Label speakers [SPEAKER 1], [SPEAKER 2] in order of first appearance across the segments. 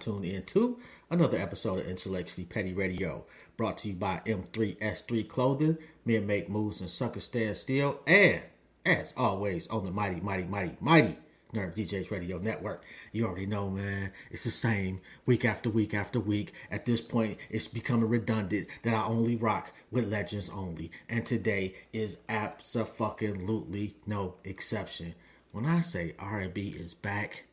[SPEAKER 1] tuned in to another episode of Intellectually Petty Radio, brought to you by M3S3 Clothing, Men Make Moves and Suckers Stand Still, and as always on the mighty, mighty, mighty, mighty Nerve DJs Radio Network. You already know, man. It's the same week after week after week. At this point, it's becoming redundant that I only rock with legends only. And today is absolutely no exception. When I say R&B is back,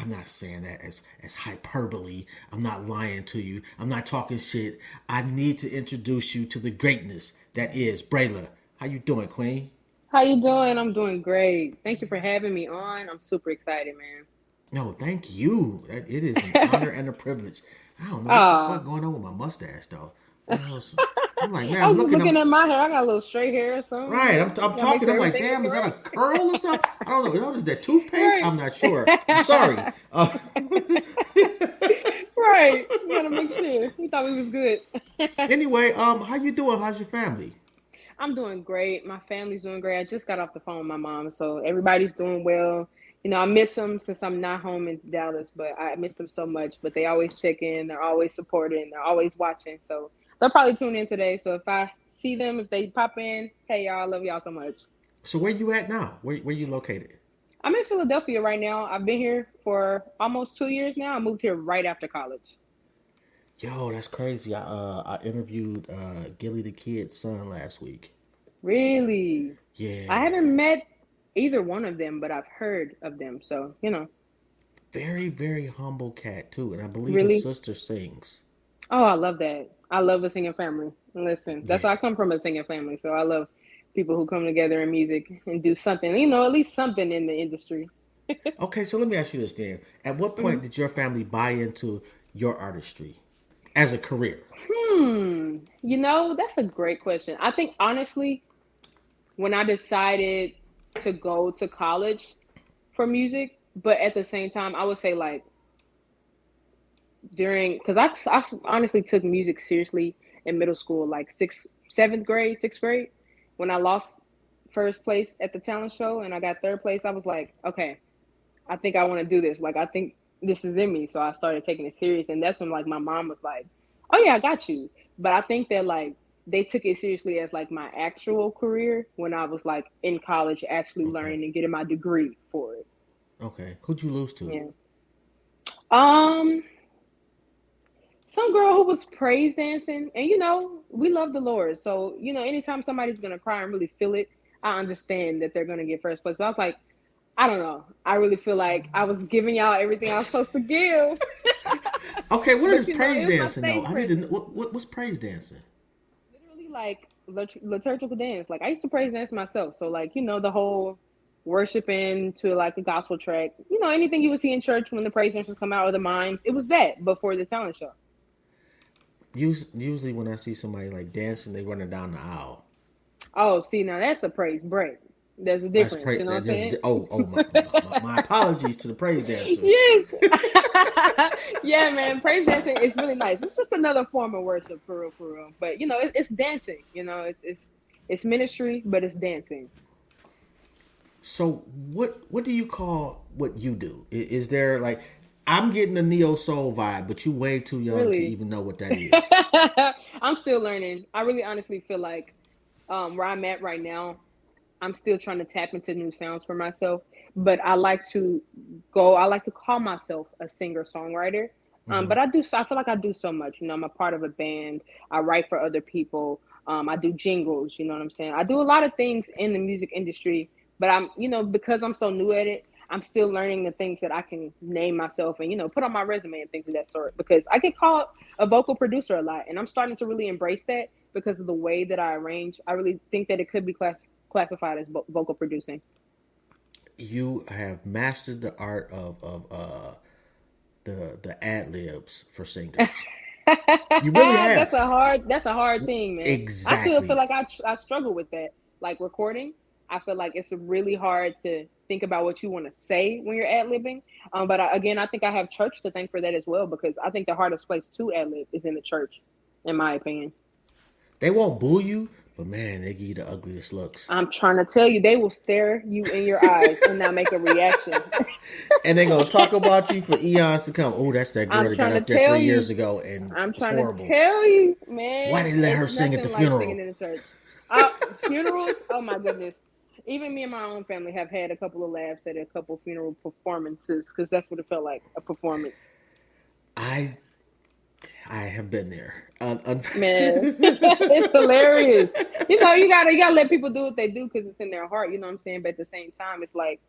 [SPEAKER 1] I'm not saying that as as hyperbole. I'm not lying to you. I'm not talking shit. I need to introduce you to the greatness that is Brayla. How you doing, Queen?
[SPEAKER 2] How you doing? I'm doing great. Thank you for having me on. I'm super excited, man.
[SPEAKER 1] No, thank you. It is an honor and a privilege. I don't know what
[SPEAKER 2] Aw.
[SPEAKER 1] the fuck going on with my mustache though. What else? I'm like, man,
[SPEAKER 2] I
[SPEAKER 1] I'm
[SPEAKER 2] was
[SPEAKER 1] looking,
[SPEAKER 2] looking at my hair. I got a little straight hair or something.
[SPEAKER 1] Right, I'm, I'm talking. I'm like, damn, is that a curl or something? I don't know. Is that toothpaste?
[SPEAKER 2] Right.
[SPEAKER 1] I'm not sure. I'm sorry. Uh,
[SPEAKER 2] Right. You gotta make sure. We thought we was good.
[SPEAKER 1] anyway, um, how you doing? How's your family?
[SPEAKER 2] I'm doing great. My family's doing great. I just got off the phone with my mom, so everybody's doing well. You know, I miss them since I'm not home in Dallas, but I miss them so much. But they always check in. They're always supporting. They're always watching. So they'll probably tune in today. So if I see them, if they pop in, hey y'all, I love y'all so much.
[SPEAKER 1] So where you at now? Where where you located?
[SPEAKER 2] I'm in Philadelphia right now. I've been here for almost two years now. I moved here right after college.
[SPEAKER 1] Yo, that's crazy. I uh I interviewed uh Gillie Da Kid's son last week.
[SPEAKER 2] Really?
[SPEAKER 1] Yeah.
[SPEAKER 2] I haven't met either one of them, but I've heard of them. So, you know.
[SPEAKER 1] very, very humble cat too, and I believe
[SPEAKER 2] Really?
[SPEAKER 1] his sister sings.
[SPEAKER 2] Oh, I love that. I love a singing family. Listen, that's why I come from a singing family. So I love people who come together in music and do something, you know, at least something in the industry.
[SPEAKER 1] Okay, so let me ask you this then. At what
[SPEAKER 2] Mm-hmm.
[SPEAKER 1] point did your family buy into your artistry as a career?
[SPEAKER 2] Hmm. You know, that's a great question. I think honestly, when I decided to go to college for music, but at the same time, I would say like during because I, I honestly took music seriously in middle school, like sixth, seventh grade, sixth grade. When I lost first place at the talent show and I got third place, I was like, okay, I think I want to do this. Like, I think this is in me. So I started taking it serious. And that's when like my mom was like, oh yeah, I got you. But I think that like they took it seriously as like my actual career when I was like in college, actually
[SPEAKER 1] Okay.
[SPEAKER 2] learning and getting my degree for it.
[SPEAKER 1] Okay, who'd you lose to?
[SPEAKER 2] Yeah. Um, some girl who was praise dancing, and you know, we love the Lord, so you know, anytime somebody's gonna cry and really feel it, I understand that they're gonna get first place. But I was like, I don't know. I really feel like I was giving y'all everything I was supposed to give.
[SPEAKER 1] Okay, what is
[SPEAKER 2] you know,
[SPEAKER 1] praise dancing though? I need to know what, what what's praise dancing?
[SPEAKER 2] Literally, like liturgical dance. Like I used to praise dance myself, so like you know, the whole worshiping to like a gospel track. You know, anything you would see in church when the praise dancers come out or the mimes. It was that before the talent show.
[SPEAKER 1] Us- Usually, when I see somebody like dancing, they running down the aisle.
[SPEAKER 2] Oh, see, now that's a praise break. There's a
[SPEAKER 1] That's
[SPEAKER 2] difference.
[SPEAKER 1] pra-
[SPEAKER 2] you know what I'm saying?
[SPEAKER 1] di- oh, oh, my, my, my apologies to the praise dancers.
[SPEAKER 2] Yes. yeah, man. Praise dancing is really nice. It's just another form of worship, for real, for real. But you know, it, it's dancing. You know, it's it's it's ministry, but it's dancing.
[SPEAKER 1] So, what what do you call what you do? I- Is there like I'm getting the neo soul vibe, but you way too young to even know what that is.
[SPEAKER 2] I'm still learning. I really honestly feel like um, where I'm at right now, I'm still trying to tap into new sounds for myself. But I like to go. I like to call myself a singer songwriter. Um,
[SPEAKER 1] Mhm.
[SPEAKER 2] but I do. so I feel like I do so much. You know, I'm a part of a band. I write for other people. Um, I do jingles. You know what I'm saying? I do a lot of things in the music industry. But I'm, you know, because I'm so new at it, I'm still learning the things that I can name myself and you know put on my resume and things of that sort. Because I get called a vocal producer a lot, and I'm starting to really embrace that because of the way that I arrange. I really think that it could be class- classified as vo- vocal producing.
[SPEAKER 1] you have mastered the art of of uh the the ad libs for singers. You really have.
[SPEAKER 2] that's a hard. That's a hard thing, man.
[SPEAKER 1] Exactly.
[SPEAKER 2] I still feel like I I struggle with that. Like recording, I feel like it's really hard to think about what you want to say when you're ad libbing. Um, but I, again, I think I have church to thank for that as well because I think the hardest place to ad lib is in the church, in my opinion.
[SPEAKER 1] They won't boo you, but man, they give you the ugliest looks.
[SPEAKER 2] I'm trying to tell you, they will stare you in your eyes and not make a reaction.
[SPEAKER 1] and they're gonna talk about you for eons to come. Oh, that's that girl that got up there three
[SPEAKER 2] you.
[SPEAKER 1] years ago, and
[SPEAKER 2] I'm trying
[SPEAKER 1] horrible.
[SPEAKER 2] to tell you, man.
[SPEAKER 1] Why did they let her sing at the
[SPEAKER 2] like
[SPEAKER 1] funeral?
[SPEAKER 2] singing in the church. Uh, funerals? Oh my goodness. Even me and my own family have had a couple of laughs at a couple funeral performances because that's what it felt like a performance.
[SPEAKER 1] I, I have been there. Un- un-
[SPEAKER 2] Man, it's hilarious. You know, you gotta you gotta let people do what they do because it's in their heart. You know what I'm saying? But at the same time, it's like,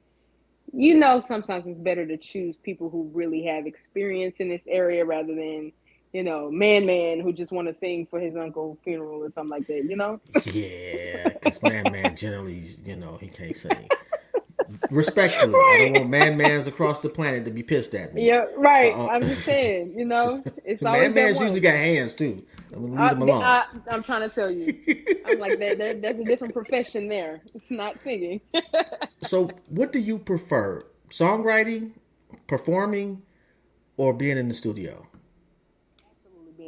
[SPEAKER 2] you know, sometimes it's better to choose people who really have experience in this area rather than, you know, man man who just want to sing for his uncle funeral or something like that. You know?
[SPEAKER 1] yeah, because man, man, generally, you know, he can't sing. Respectfully, I don't want man mans across the planet to be pissed at me.
[SPEAKER 2] Yeah, right.
[SPEAKER 1] Uh-uh.
[SPEAKER 2] I'm just saying. You know, it's
[SPEAKER 1] Man, man's usually got hands too. I'm gonna leave
[SPEAKER 2] I,
[SPEAKER 1] them alone.
[SPEAKER 2] I, am trying to tell you. I'm like that. There, there's a different profession there. It's not singing.
[SPEAKER 1] so, what do you prefer? Songwriting, performing, or being in the studio?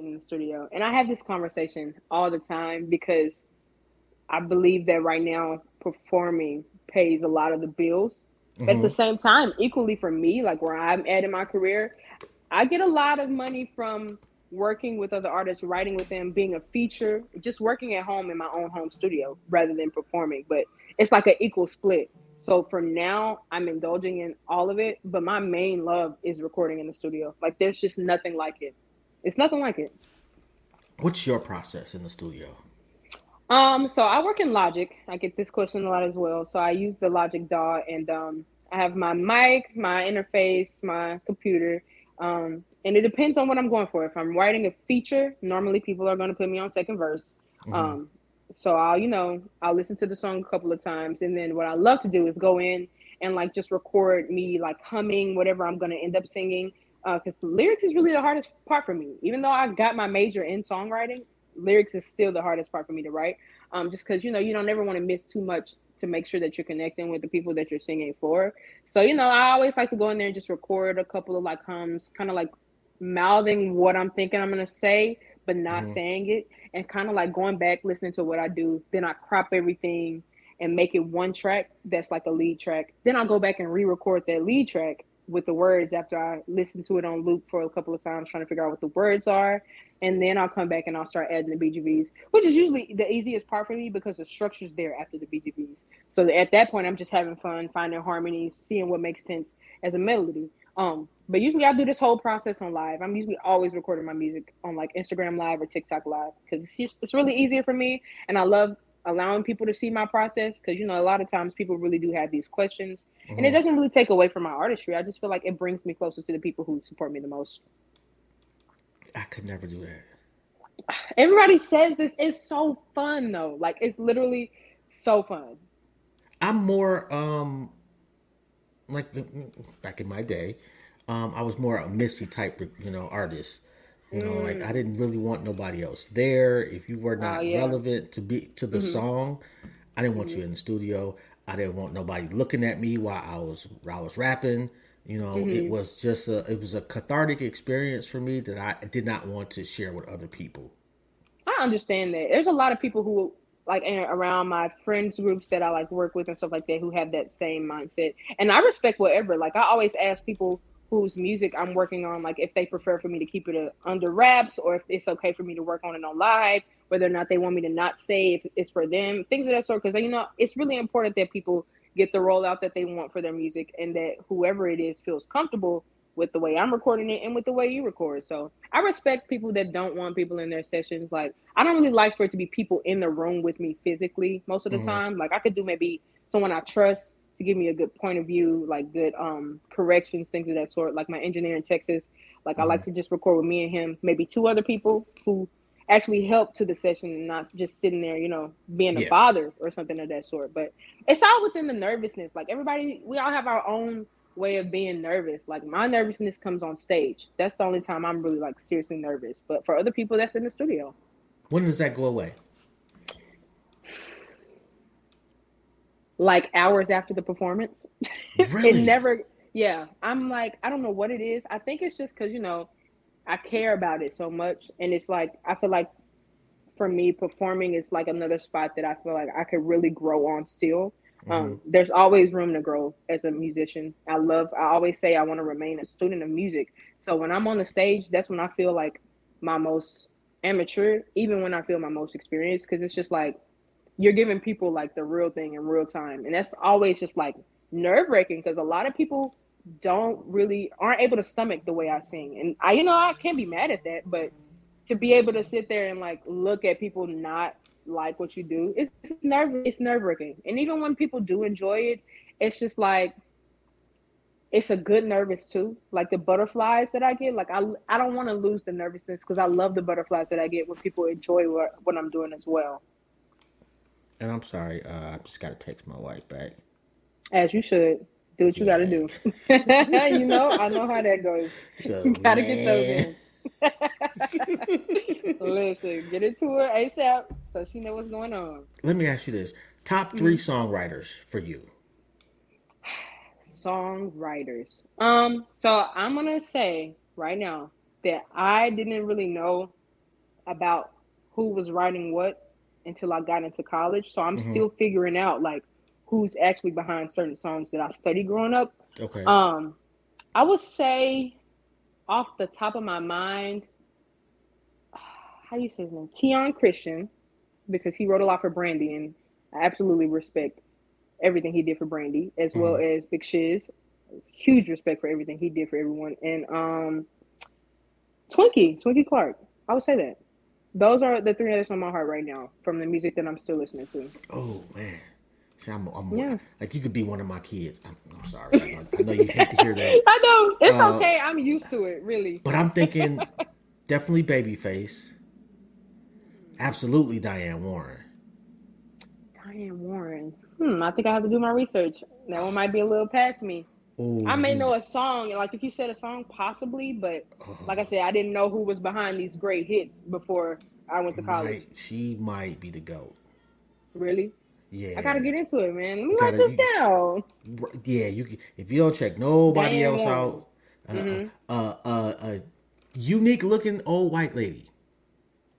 [SPEAKER 2] In the studio. And I have this conversation all the time because I believe that right now performing pays a lot of the bills. At the mm-hmm. same time, equally for me, like where I'm at in my career, I get a lot of money from working with other artists, writing with them, being a feature, just working at home in my own home studio rather than performing. But it's like an equal split. So for now, I'm indulging in all of it, but my main love is recording in the studio. Like there's just nothing like it. It's nothing like it.
[SPEAKER 1] What's your process in the studio?
[SPEAKER 2] Um, so I work in Logic. I get this question a lot as well. So I use the Logic DAW, and um, I have my mic, my interface, my computer, um, and it depends on what I'm going for. If I'm writing a feature, normally people are going to put me on second verse. Um, so I'll, you know, I'll listen to the song a couple of times, and then what I love to do is go in and like just record me like humming whatever I'm going to end up singing. Because lyrics is really the hardest part for me. Even though I got my major in songwriting, lyrics is still the hardest part for me to write. Um, just because you know you don't ever want to miss too much to make sure that you're connecting with the people that you're singing for. So you know I always like to go in there and just record a couple of like hums, kind of like mouthing what I'm thinking I'm gonna say, but not saying it, and kind of like going back listening to what I do. Then I crop everything and make it one track that's like a lead track. Then I'll go back and re-record that lead track with the words after I listen to it on loop for a couple of times, trying to figure out what the words are. And then I'll come back and I'll start adding the BGVs, which is usually the easiest part for me because the structure's there after the BGVs. So at that point, I'm just having fun, finding harmonies, seeing what makes sense as a melody. Um, but usually I do this whole process on live. I'm usually always recording my music on like Instagram Live or TikTok Live because it's it's really easier for me, and I love allowing people to see my process because you know a lot of times people really do have these questions, and it doesn't really take away from my artistry. I just feel like it brings me closer to the people who support me the most.
[SPEAKER 1] I could never do that.
[SPEAKER 2] Everybody says this. It's so fun though. Like it's literally so fun.
[SPEAKER 1] I'm more um like back in my day, um, I was more a Missy type, you know, artist. You know, like I mm. didn't really want nobody else there. If you were not
[SPEAKER 2] Oh, yeah.
[SPEAKER 1] relevant to be to the mm-hmm. song, I didn't want you mm-hmm. in the studio. I didn't want nobody looking at me while I was I was rapping. You know, it mm-hmm. was just a it was a cathartic experience for me that I did not want to share with other people.
[SPEAKER 2] I understand that. There's a lot of people who like around my friends groups that I like work with and stuff like that who have that same mindset. And I respect whatever. Like I always ask people whose music I'm working on, like if they prefer for me to keep it uh, under wraps or if it's okay for me to work on it on live, whether or not they want me to not say if it's for them, things of that sort. Because you know, it's really important that people get the rollout that they want for their music and that whoever it is feels comfortable with the way I'm recording it and with the way you record. So I respect people that don't want people in their sessions. Like I don't really like for it to be people in the room with me physically most of the time. Like I could do maybe someone I trust to give me a good point of view, like good um corrections, things of that sort. Like my engineer in Texas, like I like to just record with me and him, maybe two other people who actually help to the session and not just sitting there, you know, being a
[SPEAKER 1] Yeah.
[SPEAKER 2] bother or something of that sort. But it's all within the nervousness. Like everybody, we all have our own way of being nervous. Like my nervousness comes on stage. That's the only time I'm really like seriously nervous. But for other people, that's in the studio.
[SPEAKER 1] When does that go away?
[SPEAKER 2] Like hours after the performance.
[SPEAKER 1] Really?
[SPEAKER 2] it never yeah i'm like i don't know what it is i think it's just because you know i care about it so much and it's like i feel like for me, performing is like another spot that I feel like I could really grow on still. Um, there's always room to grow as a musician. I love. I always say I want to remain a student of music. So when I'm on the stage, that's when I feel like my most amateur, even when I feel my most experienced, because it's just like you're giving people like the real thing in real time, and that's always just like nerve wracking because a lot of people don't really aren't able to stomach the way I sing, and I, you know, I can't be mad at that, but to be able to sit there and like look at people not like what you do, it's, it's nerve it's nerve wracking, and even when people do enjoy it, it's just like it's a good nervous too. Like the butterflies that I get, like I I don't want to lose the nervousness because I love the butterflies that I get when people enjoy what, what I'm doing as well.
[SPEAKER 1] And I'm sorry, uh, I just got to text my wife back.
[SPEAKER 2] As you should. Do what you got to do. you know, I know how that goes. You gotta get those in. Listen, get it to her ASAP so she know what's going on.
[SPEAKER 1] Let me ask you this: top
[SPEAKER 2] Mm.
[SPEAKER 1] 3 songwriters for you.
[SPEAKER 2] Songwriters. Um, so I'm gonna say right now that I didn't really know about who was writing what until I got into college. So I'm
[SPEAKER 1] Mhm.
[SPEAKER 2] still figuring out like who's actually behind certain songs that I studied growing up.
[SPEAKER 1] Okay.
[SPEAKER 2] Um, I would say off the top of my mind, how do you say his name? Tion Christian, because he wrote a lot for Brandy, and I absolutely respect everything he did for Brandy, as well as Big Shiz. Huge respect for everything he did for everyone, and um, Twinkie, Twinkie Clark. I would say that. Those are the three that's on my heart right now from the music that I'm still listening to.
[SPEAKER 1] oh man. See, I'm, I'm
[SPEAKER 2] Yeah.
[SPEAKER 1] like you could be one of my kids. I'm, I'm sorry. I know, I know you hate to hear that,
[SPEAKER 2] I know it's
[SPEAKER 1] Uh,
[SPEAKER 2] okay. I'm used to it, really.
[SPEAKER 1] but I'm thinking definitely Babyface. Absolutely Diane Warren.
[SPEAKER 2] Diane Warren. Hmm, I think I have to do my research. That one might be a little past me.
[SPEAKER 1] Ooh,
[SPEAKER 2] I may know a song, like if you said a song, possibly, but
[SPEAKER 1] oh,
[SPEAKER 2] like I said, I didn't know who was behind these great hits before I went to college.
[SPEAKER 1] might- she might be the goat.
[SPEAKER 2] Really?
[SPEAKER 1] Yeah.
[SPEAKER 2] I gotta get into it, man. Let me write this down.
[SPEAKER 1] Yeah, you if you don't check nobody
[SPEAKER 2] Diane
[SPEAKER 1] else out, uh,
[SPEAKER 2] Mhm.
[SPEAKER 1] uh, uh, a unique looking old white lady.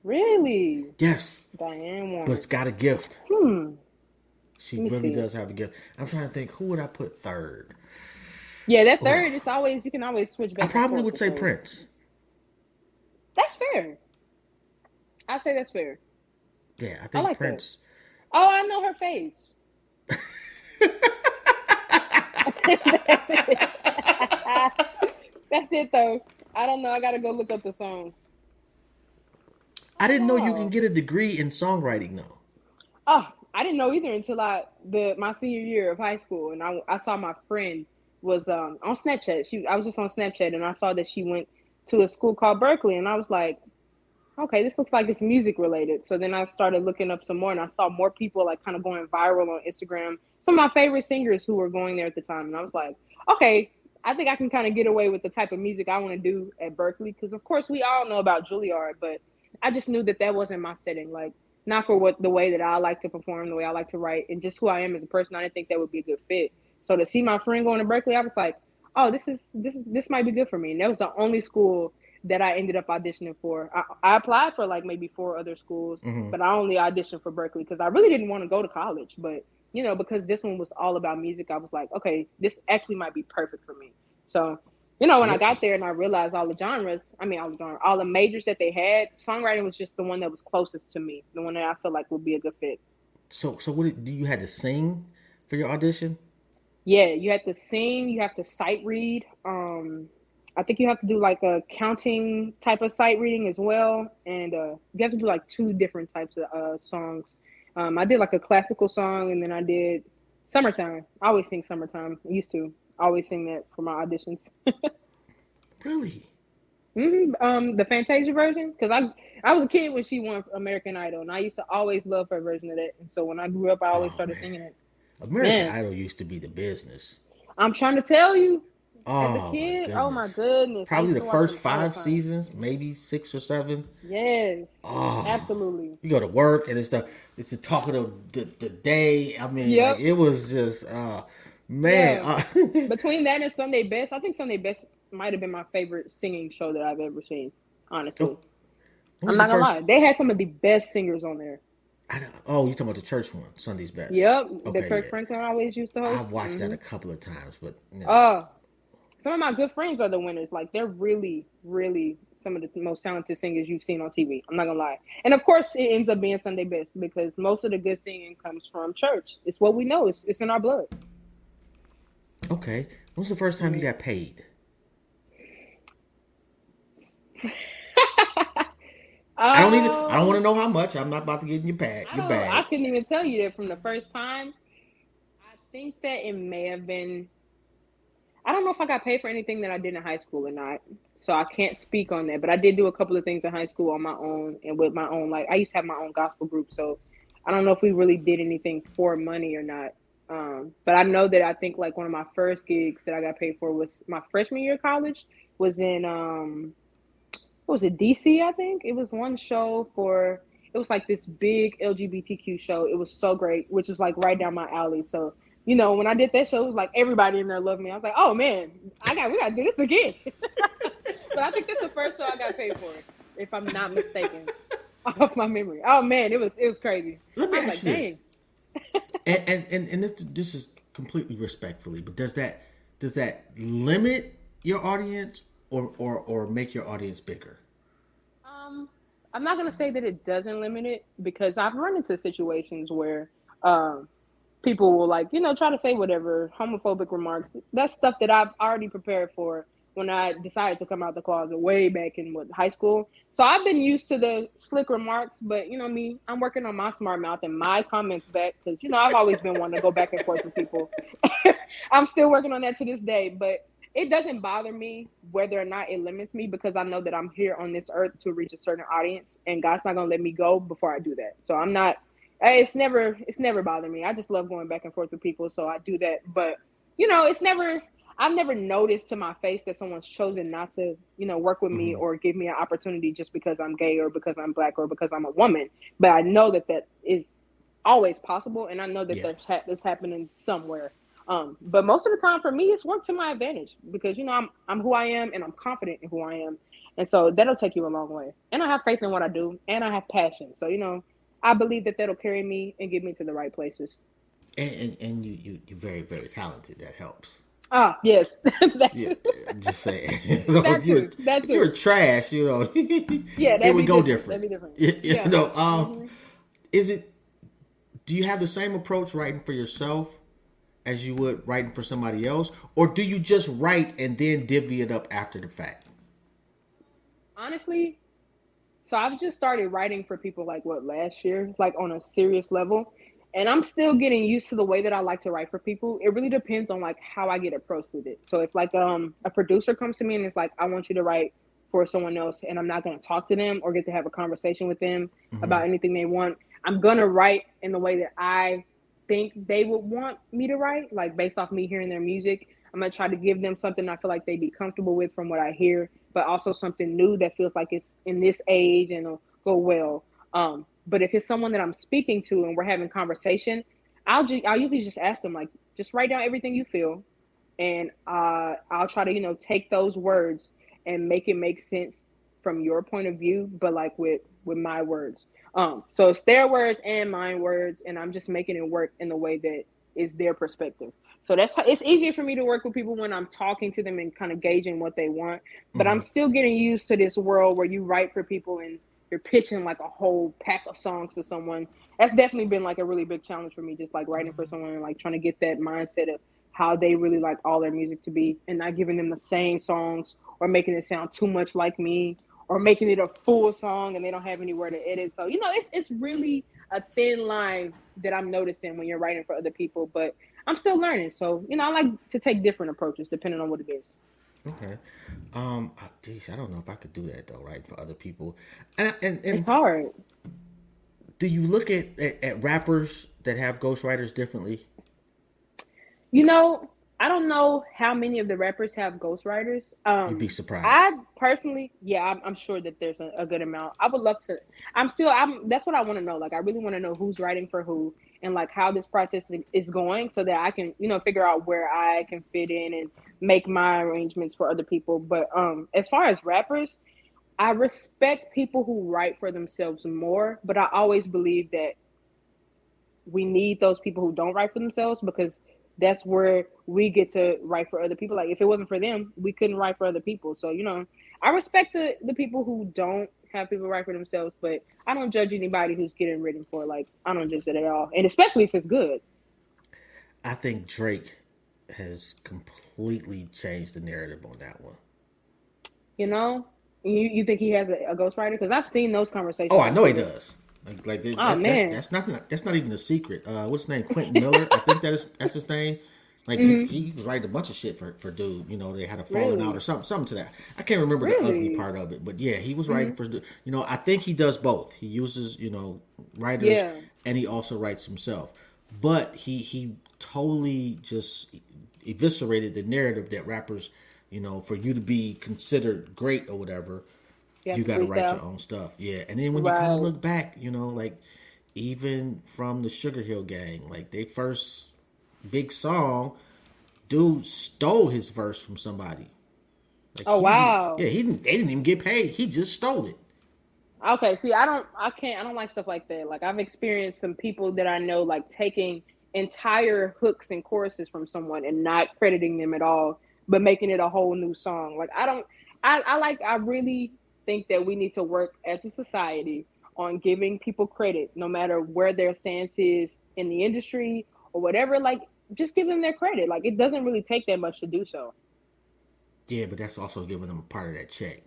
[SPEAKER 2] Really?
[SPEAKER 1] Yes,
[SPEAKER 2] Diane Warren.
[SPEAKER 1] but's got a gift.
[SPEAKER 2] hmm.
[SPEAKER 1] She really
[SPEAKER 2] see.
[SPEAKER 1] does have a gift. I'm trying to think who would I put third.
[SPEAKER 2] Yeah, that third is always you can always switch back.
[SPEAKER 1] I probably would say. Prince.
[SPEAKER 2] That's fair. I say that's fair.
[SPEAKER 1] Yeah, I think
[SPEAKER 2] like that.
[SPEAKER 1] Prince.
[SPEAKER 2] Oh, I know her face. That's it. That's it though. I don't know. I gotta go look up the songs.
[SPEAKER 1] I didn't know you
[SPEAKER 2] Oh.
[SPEAKER 1] can get a degree in songwriting though.
[SPEAKER 2] Oh, I didn't know either until I the my senior year of high school, and I I saw my friend was um on Snapchat. She I was just on Snapchat, and I saw that she went to a school called Berklee, and I was like, okay, this looks like it's music related. So then I started looking up some more, and I saw more people like kind of going viral on Instagram. Some of my favorite singers who were going there at the time, and I was like, okay, I think I can kind of get away with the type of music I want to do at Berklee, because of course we all know about Juilliard, but I just knew that that wasn't my setting. Like not for what the way that I like to perform, the way I like to write, and just who I am as a person. I didn't think that would be a good fit. So to see my friend going to Berklee, I was like, oh, this is this is this might be good for me. And that was the only school that I ended up auditioning for. I, I applied for like maybe four other schools,
[SPEAKER 1] Mhm.
[SPEAKER 2] but I only auditioned for Berklee because I really didn't want to go to college. But you know, because this one was all about music, I was like, okay, this actually might be perfect for me. So. You know, when I got there and I realized all the genres, I mean, all the genres, all the majors that they had, songwriting was just the one that was closest to me, the one that I feel like would be a good fit.
[SPEAKER 1] So, so what do you had to sing for your audition?
[SPEAKER 2] Yeah, you have to sing, you have to sight read. Um, I think you have to do like a counting type of sight reading as well, and uh, you have to do like two different types of uh, songs. Um, I did like a classical song, and then I did "Summertime." I always sing "Summertime." I used to always sing that for my auditions.
[SPEAKER 1] Really?
[SPEAKER 2] hmm Um, the Fantasia version, because I I was a kid when she won American Idol, and I used to always love her version of that. And so when I grew up, I always
[SPEAKER 1] Oh,
[SPEAKER 2] started
[SPEAKER 1] man.
[SPEAKER 2] singing it.
[SPEAKER 1] American
[SPEAKER 2] Man.
[SPEAKER 1] Idol used to be the business.
[SPEAKER 2] I'm trying to tell you,
[SPEAKER 1] Oh,
[SPEAKER 2] as a kid,
[SPEAKER 1] my
[SPEAKER 2] oh my
[SPEAKER 1] goodness. Probably the first
[SPEAKER 2] them all the
[SPEAKER 1] five seasons, maybe six or seven.
[SPEAKER 2] Yes,
[SPEAKER 1] Oh,
[SPEAKER 2] absolutely.
[SPEAKER 1] You go to work and it's the it's the talk of the the, the day. I mean,
[SPEAKER 2] Yep.
[SPEAKER 1] like, it was just uh man. uh,
[SPEAKER 2] Between that and Sunday Best, I think Sunday Best might have been my favorite singing show that I've ever seen. Honestly,
[SPEAKER 1] Oh,
[SPEAKER 2] I'm not gonna first... lie. They had some of the best singers on there.
[SPEAKER 1] I don't, oh, you talking about the church one, Sunday's Best?
[SPEAKER 2] Yep, okay, the Kirk yeah. Franklin always used to host.
[SPEAKER 1] I've watched mm-hmm. that a couple of times, but
[SPEAKER 2] oh, no. uh, some of my good friends are the winners. Like they're really, really some of the most talented singers you've seen on TV. I'm not gonna lie, and of course, it ends up being Sunday Best because most of the good singing comes from church. It's what we know. It's it's in our blood.
[SPEAKER 1] Okay, when's the first time you got paid? I don't even. I don't want to know how much. I'm not about to get in your bag. Your bag.
[SPEAKER 2] I couldn't even tell you that from the first time. I think that it may have been. I don't know if I got paid for anything that I did in high school or not, so I can't speak on that. But I did do a couple of things in high school on my own and with my own. Like I used to have my own gospel group, so I don't know if we really did anything for money or not. Um, but I know that I think like one of my first gigs that I got paid for was my freshman year of college was in um what was it DC? I think it was one show for. It was like this big LGBTQ show. It was so great, which was like right down my alley. So you know, when I did that show, it was like everybody in there loved me. I was like, oh man, I got we got to do this again. but I think this is the first show I got paid for, if I'm not mistaken, off my memory. Oh man, it was it was crazy.
[SPEAKER 1] Let me ask like, you and, and and and this this is completely respectfully, but does that does that limit your audience or or or make your audience bigger?
[SPEAKER 2] Um, I'm not gonna say that it doesn't limit it because I've run into situations where um, people will like you know try to say whatever homophobic remarks. That's stuff that I've already prepared for when I decided to come out the closet way back in what high school. So I've been used to the slick remarks, but you know me, I'm working on my smart mouth and my comments back because you know I've always been one to go back and forth with people. I'm still working on that to this day, but it doesn't bother me whether or not it limits me because I know that I'm here on this earth to reach a certain audience and God's not gonna let me go before I do that. So I'm not it's never it's never bothered me. I just love going back and forth with people, so I do that. But you know, it's never I've never noticed to my face that someone's chosen not to, you know, work with me mm-hmm. or give me an opportunity just because I'm gay or because I'm black or because I'm a woman. But I know that that is always possible, and I know that yeah. that's, ha- that's happening somewhere. Um, but most of the time for me, it's worked to my advantage because you know I'm I'm who I am and I'm confident in who I am, and so that'll take you a long way. And I have faith in what I do, and I have passion. So you know, I believe that that'll carry me and get me to the right places.
[SPEAKER 1] And and, and you you you're very very talented. That helps.
[SPEAKER 2] Ah, yes.
[SPEAKER 1] yeah, I'm just saying. so if, you're, if you're trash, you know, yeah, it would go different. different. That'd be different. Yeah, yeah. You know, um, mm-hmm. is it? Do you have the same approach writing for yourself as you would writing for somebody else, or do you just write and then divvy it up after the fact?
[SPEAKER 2] Honestly, so I've just started writing for people like what last year, like on a serious level, and I'm still getting used to the way that I like to write for people. It really depends on like how I get approached with it. So if like um a producer comes to me and it's like I want you to write for someone else and I'm not going to talk to them or get to have a conversation with them mm-hmm. about anything they want, I'm going to write in the way that I think they would want me to write, like based off me hearing their music. I'm gonna try to give them something I feel like they'd be comfortable with from what I hear, but also something new that feels like it's in this age and will go well. Um, but if it's someone that I'm speaking to and we're having conversation, I'll ju- I'll usually just ask them like, just write down everything you feel, and uh, I'll try to you know take those words and make it make sense from your point of view, but like with with my words. Um, so it's their words and my words, and I'm just making it work in the way that is their perspective. So that's how, it's easier for me to work with people when I'm talking to them and kind of gauging what they want. But mm-hmm. I'm still getting used to this world where you write for people and you're pitching like a whole pack of songs to someone. That's definitely been like a really big challenge for me, just like writing for someone and like trying to get that mindset of how they really like all their music to be and not giving them the same songs or making it sound too much like me or making it a full song and they don't have anywhere to edit. So, you know, it's it's really a thin line that I'm noticing when you're writing for other people, but I'm still learning. So, you know, I like to take different approaches depending on what it is.
[SPEAKER 1] Okay. Um, oh, geez, I don't know if I could do that though, right? For other people. And, and, and
[SPEAKER 2] it's hard.
[SPEAKER 1] Do you look at, at, at rappers that have ghostwriters differently?
[SPEAKER 2] You know, I don't know how many of the rappers have ghostwriters. Um,
[SPEAKER 1] You'd be surprised.
[SPEAKER 2] I personally, yeah, I'm, I'm sure that there's a, a, good amount. I would love to. I'm still. I'm. That's what I want to know. Like, I really want to know who's writing for who and like how this process is going, so that I can, you know, figure out where I can fit in and make my arrangements for other people. But um, as far as rappers, I respect people who write for themselves more, but I always believe that we need those people who don't write for themselves because that's where we get to write for other people. Like if it wasn't for them, we couldn't write for other people. So, you know, I respect the, the people who don't have people write for themselves, but I don't judge anybody who's getting written for. Like I don't judge that at all. And especially if it's good.
[SPEAKER 1] I think Drake has completely changed the narrative on that one.
[SPEAKER 2] You know? You you think he has a, a ghostwriter? Because I've seen those conversations.
[SPEAKER 1] Oh, I know he does. Like, like that,
[SPEAKER 2] Oh,
[SPEAKER 1] that-
[SPEAKER 2] man.
[SPEAKER 1] that- that's nothing. That's not even a secret. Uh, what's his name? Quentin Miller. I think that is that's his name. Like
[SPEAKER 2] Mm-hmm.
[SPEAKER 1] he, he was writing a bunch of shit for for dude. You know, they had a falling
[SPEAKER 2] Really?
[SPEAKER 1] out or something, something to that. I can't remember the ugly
[SPEAKER 2] Mm-hmm.
[SPEAKER 1] part of it, but yeah, he was writing for. Dude. You know, I think he does both. He uses you know writers,
[SPEAKER 2] Yeah.
[SPEAKER 1] and he also writes himself. But he he totally just eviscerated the narrative that rappers, you know, for you to be considered great or whatever,
[SPEAKER 2] have
[SPEAKER 1] you got to write your own stuff. Yeah, and then when you kind of look back, you know, like even from the Sugar Hill Gang, like they first big song, dude stole his verse from somebody. Like,
[SPEAKER 2] Oh, wow.
[SPEAKER 1] Yeah, he didn't. They didn't even get paid. He just stole it.
[SPEAKER 2] Okay, see, I don't, I can't, I don't like stuff like that. Like I've experienced some people that I know, like taking entire hooks and choruses from someone and not crediting them at all, but making it a whole new song. Like I don't, I, I like, I really think that we need to work as a society on giving people credit, no matter where their stance is in the industry or whatever. Like, just give them their credit. Like it doesn't really take that much to do so.
[SPEAKER 1] Yeah, but that's also giving them a part of that check.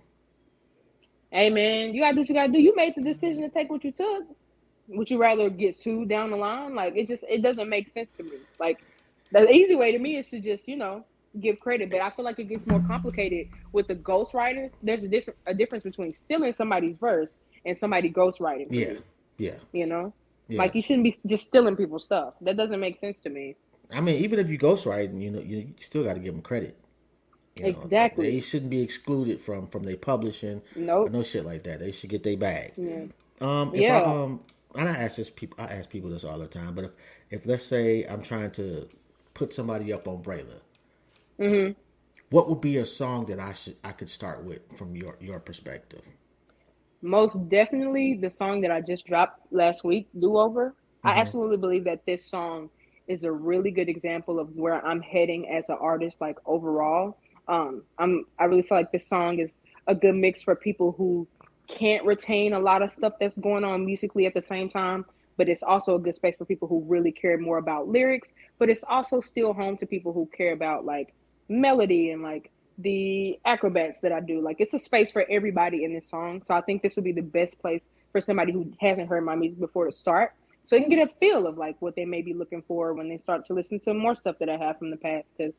[SPEAKER 2] Hey man, you gotta do what you gotta do. You made the decision to take what you took. Would you rather get sued down the line? Like it just it doesn't make sense to me. Like the easy way to me is to just, you know, give credit. But I feel like it gets more complicated with the ghostwriters. There's a different a difference between stealing somebody's verse and somebody ghostwriting. for
[SPEAKER 1] Yeah,
[SPEAKER 2] you,
[SPEAKER 1] yeah,
[SPEAKER 2] You know?
[SPEAKER 1] yeah.
[SPEAKER 2] Like you shouldn't be just stealing people's stuff. That doesn't make sense to me.
[SPEAKER 1] I mean, even if you ghostwrite, you know, you, still got to give them credit. You know,
[SPEAKER 2] Exactly.
[SPEAKER 1] They shouldn't be excluded from from their publishing.
[SPEAKER 2] Nope.
[SPEAKER 1] no shit like that. They should get their bag.
[SPEAKER 2] Yeah.
[SPEAKER 1] Um, if
[SPEAKER 2] Yeah.
[SPEAKER 1] I, um, and I ask this people, I ask people this all the time. But if, if let's say I'm trying to put somebody up on Brayla,
[SPEAKER 2] Mm-hmm.
[SPEAKER 1] what would be a song that I should I could start with from your your perspective?
[SPEAKER 2] Most definitely the song that I just dropped last week, Do Over. I absolutely believe that this song is a really good example of where I'm heading as an artist, like overall. Um, I'm I really feel like this song is a good mix for people who can't retain a lot of stuff that's going on musically at the same time, but it's also a good space for people who really care more about lyrics, but it's also still home to people who care about like melody and like the acrobats that I do. Like it's a space for everybody in this song. So I think this would be the best place for somebody who hasn't heard my music before to start. So they can get a feel of like what they may be looking for when they start to listen to more stuff that I have from the past. Because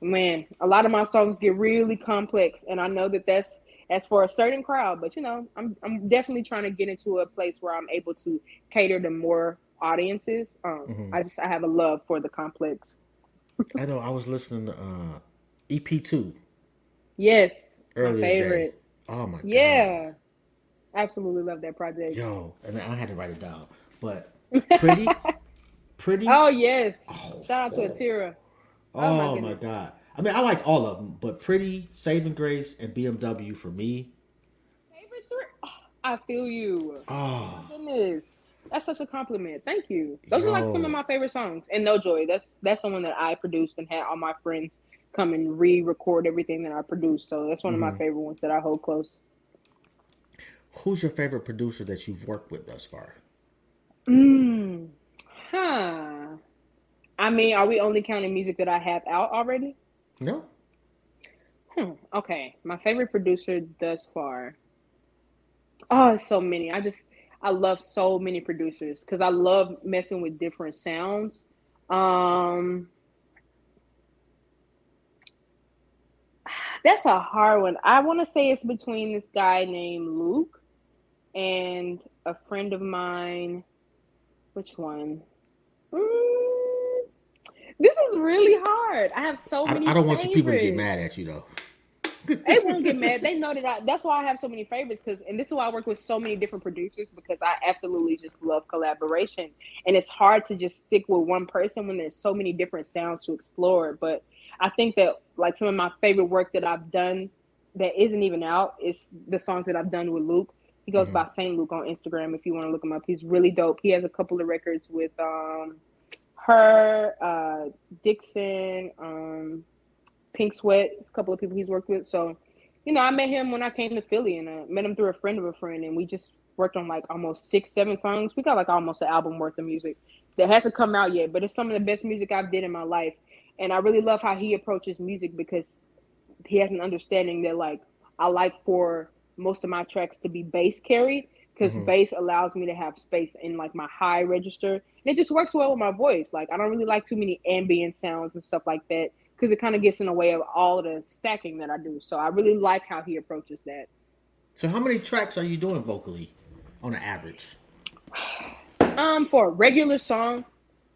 [SPEAKER 2] man, a lot of my songs get really complex, and I know that that's that's for a certain crowd. But you know, I'm I'm definitely trying to get into a place where I'm able to cater to more audiences. Um,
[SPEAKER 1] Mhm.
[SPEAKER 2] I just I have a love for the complex.
[SPEAKER 1] I know I was listening to uh, EP two
[SPEAKER 2] Yes,
[SPEAKER 1] earlier
[SPEAKER 2] my favorite.
[SPEAKER 1] Oh my god.
[SPEAKER 2] Yeah, absolutely love that project.
[SPEAKER 1] Yo, and I had to write it down. But pretty, pretty.
[SPEAKER 2] Oh yes,
[SPEAKER 1] Oh,
[SPEAKER 2] shout out to. Atira.
[SPEAKER 1] Oh,
[SPEAKER 2] Oh, my
[SPEAKER 1] my, god! I mean, I like all of them, but Pretty, Saving Grace, and BMW for me.
[SPEAKER 2] Favorite three. Oh, I feel you.
[SPEAKER 1] Oh, my
[SPEAKER 2] Goodness, that's such a compliment. Thank you. Those are like some of my favorite songs. And No Joy. That's that's the one that I produced and had all my friends come and re-record everything that I produce. So that's one of
[SPEAKER 1] Mm-hmm.
[SPEAKER 2] my favorite ones that I hold close.
[SPEAKER 1] who's your favorite producer that you've worked with thus far?
[SPEAKER 2] Mm. Huh. I mean, are we only counting music that I have out already?
[SPEAKER 1] No,
[SPEAKER 2] Hmm. Okay. My favorite producer thus far. Oh, so many. I just I love so many producers because I love messing with different sounds. Um That's a hard one. I want to say it's between this guy named Luke and a friend of mine. Which one? Mm, this is really hard. I have so
[SPEAKER 1] I,
[SPEAKER 2] many.
[SPEAKER 1] I don't want you people to get mad at you though.
[SPEAKER 2] they won't get mad. They know that I, that's why I have so many favorites because, and this is why I work with so many different producers because I absolutely just love collaboration. And it's hard to just stick with one person when there's so many different sounds to explore. But I think that like some of my favorite work that I've done that isn't even out. is the songs that I've done with Luke. He goes mm-hmm. by Saint Luke on Instagram. If you want to look him up, he's really dope. He has a couple of records with um, her, uh, Dixson, um, Pink Sweat. It's a couple of people he's worked with. So, you know, I met him when I came to Philly, and uh, met him through a friend of a friend, and we just worked on like almost six, seven songs. We got like almost an album worth of music that hasn't come out yet, but it's some of the best music I've did in my life. And I really love how he approaches music because he has an understanding that like I like for most of my tracks to be bass carried because mm-hmm. bass allows me to have space in like my high register. And it just works well with my voice. Like i don't really like too many ambient sounds and stuff like that because it kind of gets in the way of all the stacking that i do. So i really like how he approaches that.
[SPEAKER 1] So how many tracks are you doing vocally on an average?
[SPEAKER 2] Um for a regular song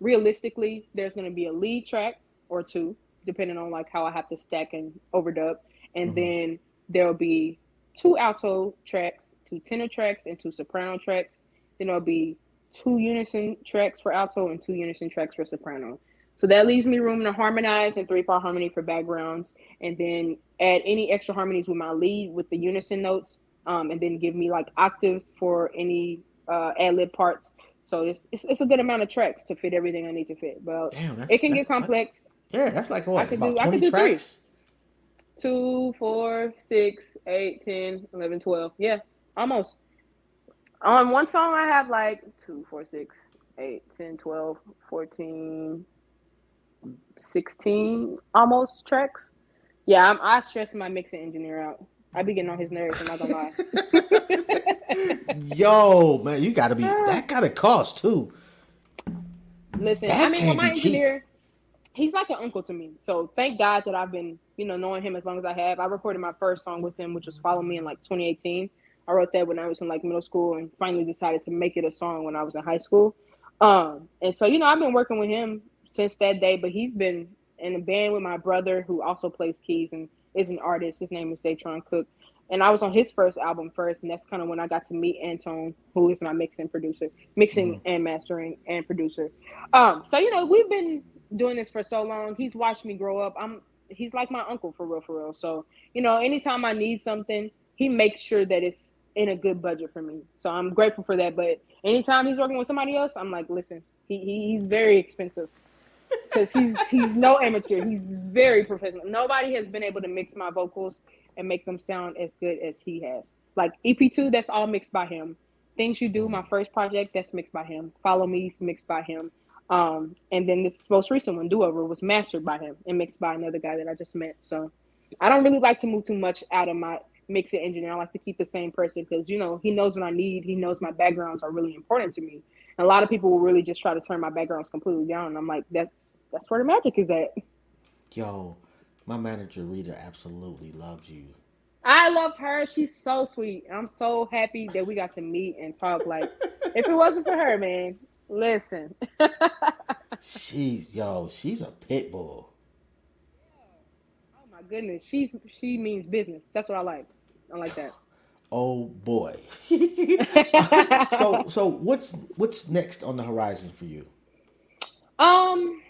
[SPEAKER 2] realistically there's going to be a lead track or two depending on like how i have to stack and overdub and mm-hmm. then there'll be two alto tracks two tenor tracks and two soprano tracks. Then there'll be two unison tracks for alto and two unison tracks for soprano. So that leaves me room to harmonize and three part harmony for backgrounds, and then add any extra harmonies with my lead with the unison notes, um, and then give me like octaves for any uh, ad lib parts. So it's, it's, it's a good amount of tracks to fit everything I need to fit. But Damn, it can get complex.
[SPEAKER 1] Yeah, that's like what I about do, twenty tracks.
[SPEAKER 2] Three. Two, four, six, eight, ten, eleven, twelve. Yeah, almost. On one song, I have like 2, 4, 6, 8, 10, 12, 14, 16 almost tracks. Yeah, I'm, I stress my mixing engineer out. I be getting on his nerves. I'm not gonna lie.
[SPEAKER 1] Yo, man, you gotta be. Ah. That gotta cost too.
[SPEAKER 2] Listen, that I mean, with my engineer, cheap. He's like an uncle to me. So thank God that I've been, you know, knowing him as long as I have. I recorded my first song with him, which was "Follow Me" in like 2018. I wrote that when I was in like middle school and finally decided to make it a song when I was in high school. Um, and so, you know, I've been working with him since that day, but he's been in a band with my brother who also plays keys and is an artist. His name is Daytron Cook. And I was on his first album first, and that's kind of when I got to meet Antone, who is my mixing producer, mixing mm-hmm. and mastering and producer. Um, so you know, we've been doing this for so long. He's watched me grow up. I'm he's like my uncle for real, for real. So, you know, anytime I need something, he makes sure that it's in a good budget for me. So I'm grateful for that. But anytime he's working with somebody else, I'm like, listen, he, he he's very expensive because he's he's no amateur. He's very professional. Nobody has been able to mix my vocals and make them sound as good as he has. Like EP2, that's all mixed by him. Things You Do, my first project, that's mixed by him. Follow Me, mixed by him. Um, and then this most recent one, Do Over, was mastered by him and mixed by another guy that I just met. So I don't really like to move too much out of my mixing engineer. I like to keep the same person because you know he knows what I need. He knows my backgrounds are really important to me. And a lot of people will really just try to turn my backgrounds completely down. And I'm like, that's that's where the magic is at.
[SPEAKER 1] Yo, my manager Rita absolutely loves you.
[SPEAKER 2] I love her. She's so sweet. I'm so happy that we got to meet and talk. Like, if it wasn't for her, man, listen.
[SPEAKER 1] she's yo, she's a pit bull Oh
[SPEAKER 2] my goodness, she's she means business. That's what I like. I like that.
[SPEAKER 1] Oh boy. so so what's what's next on the horizon for you?
[SPEAKER 2] Um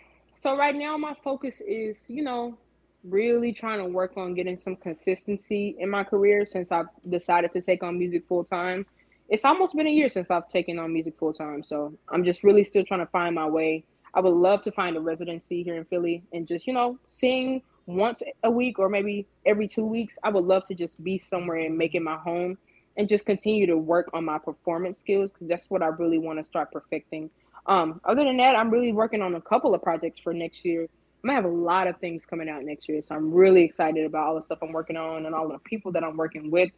[SPEAKER 2] so right now my focus is, you know, really trying to work on getting some consistency in my career since I've decided to take on music full time. It's almost been a year since I've taken on music full time, so I'm just really still trying to find my way. I would love to find a residency here in Philly and just, you know, sing once a week or maybe every two weeks. I would love to just be somewhere and make it my home and just continue to work on my performance skills because that's what I really want to start perfecting. Um, other than that, I'm really working on a couple of projects for next year. I'm gonna have a lot of things coming out next year, so I'm really excited about all the stuff I'm working on and all the people that I'm working with.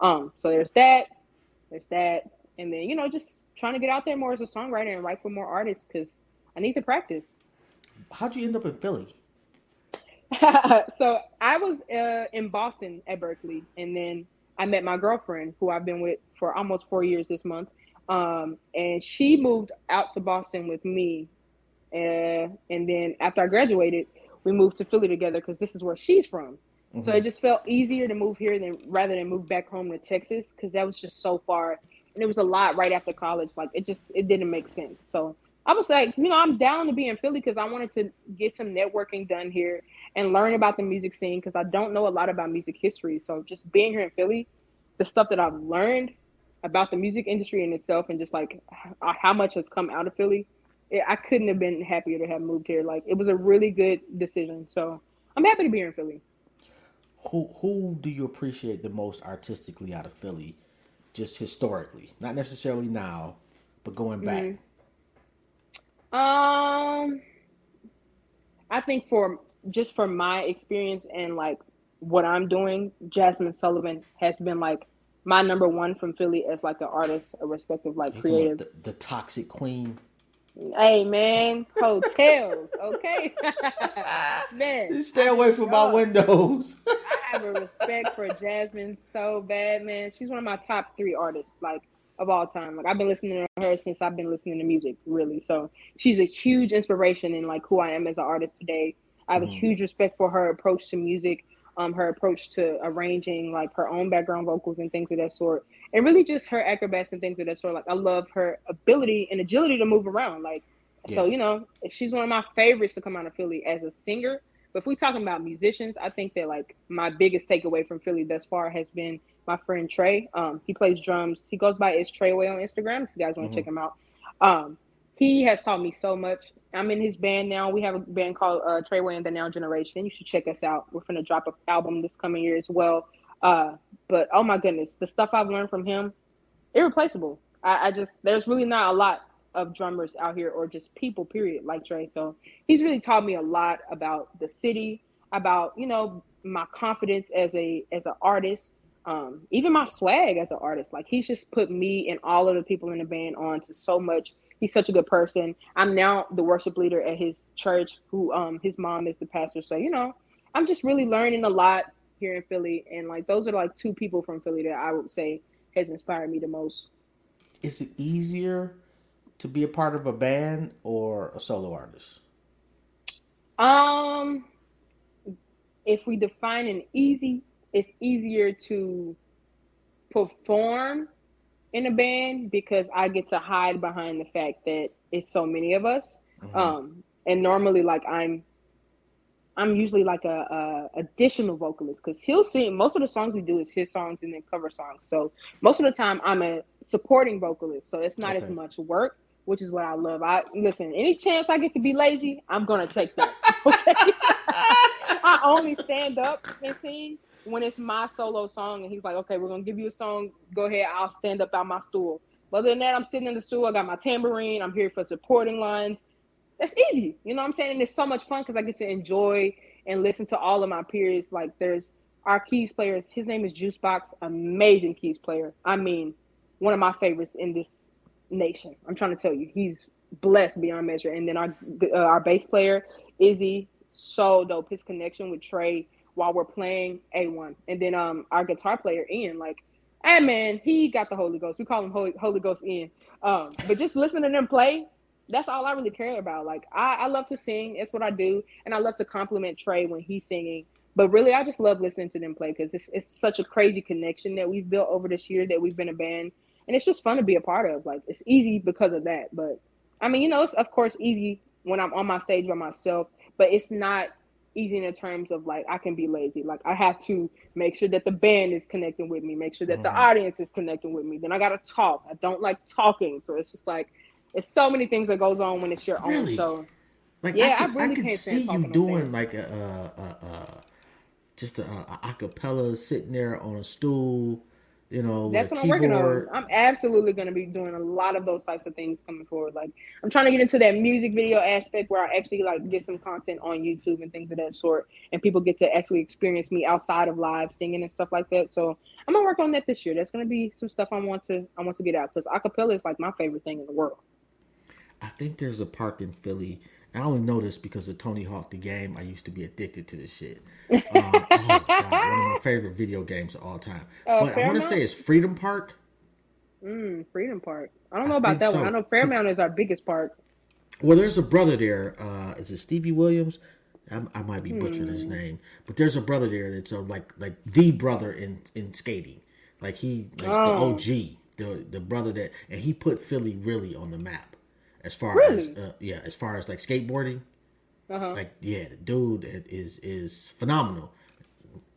[SPEAKER 2] Um, so there's that, there's that, and then you know just trying to get out there more as a songwriter and write for more artists because I need to practice.
[SPEAKER 1] How'd you end up in Philly?
[SPEAKER 2] so I was uh, in Boston at Berklee, and then I met my girlfriend, who I've been with for almost four years this month. Um, and she moved out to Boston with me. Uh, and then after I graduated, we moved to Philly together because this is where she's from. Mm-hmm. So it just felt easier to move here than rather than move back home to Texas because that was just so far, and it was a lot right after college. Like it just it didn't make sense. So I was like, you know, I'm down to be in Philly because I wanted to get some networking done here and learn about the music scene because I don't know a lot about music history. So just being here in Philly, the stuff that I've learned about the music industry in itself and just like how much has come out of Philly, I couldn't have been happier to have moved here. Like it was a really good decision. So I'm happy to be here in Philly.
[SPEAKER 1] Who who do you appreciate the most artistically out of Philly, just historically, not necessarily now, but going back? Mm-hmm.
[SPEAKER 2] Um, I think for just for my experience and like what I'm doing, Jazmine Sullivan has been like my number one from Philly as like an artist, a respective like creative.
[SPEAKER 1] The, the, toxic queen.
[SPEAKER 2] Hey man, Heaux Tales, okay,
[SPEAKER 1] man. Stay away from my windows.
[SPEAKER 2] I have a respect for Jazmine so bad, man. She's one of my top three artists. Like of all time. Like I've been listening to her since I've been listening to music, really. So she's a huge inspiration in like who I am as an artist today. I have mm. a huge respect for her approach to music, um, her approach to arranging like her own background vocals and things of that sort, and really just her acrobats and things of that sort. Like I love her ability and agility to move around. Like yeah. so, you know, she's one of my favorites to come out of Philly as a singer. But if we're talking about musicians, I think that like my biggest takeaway from Philly thus far has been my friend Trey. Um, he plays drums. He goes by It's Treyway on Instagram. If you guys want to mm-hmm. check him out, um, he has taught me so much. I'm in his band now. We have a band called uh, Treyway and the Now Generation. You should check us out. We're gonna drop an album this coming year as well. Uh, but oh my goodness, the stuff I've learned from him, irreplaceable. I, I just there's really not a lot of drummers out here or just people period like Trey. So he's really taught me a lot about the city, about you know my confidence as a as an artist, um, even my swag as an artist. Like he's just put me and all of the people in the band on to so much. He's such a good person. I'm now the worship leader at his church, who um his mom is the pastor. So you know, I'm just really learning a lot here in Philly, and like those are like two people from Philly that I would say has inspired me the most.
[SPEAKER 1] Is it easier to be a part of a band or a solo artist?
[SPEAKER 2] Um, if we define an easy it's easier to perform in a band because I get to hide behind the fact that it's so many of us. Mm-hmm. Um, and normally, like I'm, I'm usually like a, a additional vocalist because he'll sing. Most of the songs we do is his songs and then cover songs. So most of the time, I'm a supporting vocalist. So it's not okay. as much work, which is what I love. I listen. Any chance I get to be lazy, I'm gonna take that. Okay. I only stand up and sing when it's my solo song and he's like, okay, we're gonna give you a song. Go ahead, I'll stand up out my stool. But other than that, I'm sitting in the stool. I got my tambourine. I'm here for supporting lines. That's easy. You know what I'm saying? And it's so much fun because I get to enjoy and listen to all of my peers. Like there's our keys players. His name is Juicebox. Amazing keys player. I mean, one of my favorites in this nation. I'm trying to tell you, he's blessed beyond measure. And then our uh, our bass player Izzy, so dope. His connection with Trey while we're playing A1. And then um our guitar player Ian, like, hey man, he got the Holy Ghost. We call him Holy, Holy Ghost Ian. Um, but just listening to them play, that's all I really care about. Like I, I love to sing, it's what I do, and I love to compliment Trey when he's singing. But really, I just love listening to them play because it's, it's such a crazy connection that we've built over this year that we've been a band, and it's just fun to be a part of. Like it's easy because of that. But I mean, you know, it's of course easy when I'm on my stage by myself, but it's not easy in terms of like I can be lazy. Like I have to make sure that the band is connecting with me, make sure that mm. the audience is connecting with me. Then I gotta talk. I don't like talking, so it's just like it's so many things that goes on when it's your really? own show.
[SPEAKER 1] Like yeah, I, could, I really I could see you doing like a, a, a, a just a, a acapella sitting there on a stool you know,
[SPEAKER 2] that's what I'm working on. I'm absolutely going to be doing a lot of those types of things coming forward. Like, I'm trying to get into that music video aspect where I actually like get some content on YouTube and things of that sort, and people get to actually experience me outside of live singing and stuff like that. So I'm gonna work on that this year. That's gonna be some stuff I want to I want to get out because acapella is like my favorite thing in the world.
[SPEAKER 1] I think there's a park in Philly I only know this because of Tony Hawk the game. I used to be addicted to this shit. Um, oh god, one of my favorite video games of all time. Uh, but Fairmount? I want to say it's Freedom Park.
[SPEAKER 2] Mm, Freedom Park. I don't know I about that so. one. I know Fairmount is our biggest park.
[SPEAKER 1] Well, there's a brother there. Uh, is it Stevie Williams? I, I might be butchering hmm. his name, but there's a brother there that's a, like like the brother in in skating. Like he like oh. the OG, the the brother that, and he put Philly really on the map As far
[SPEAKER 2] Really?
[SPEAKER 1] as uh, yeah, as far as like skateboarding,
[SPEAKER 2] Uh-huh.
[SPEAKER 1] like yeah, the dude is is phenomenal.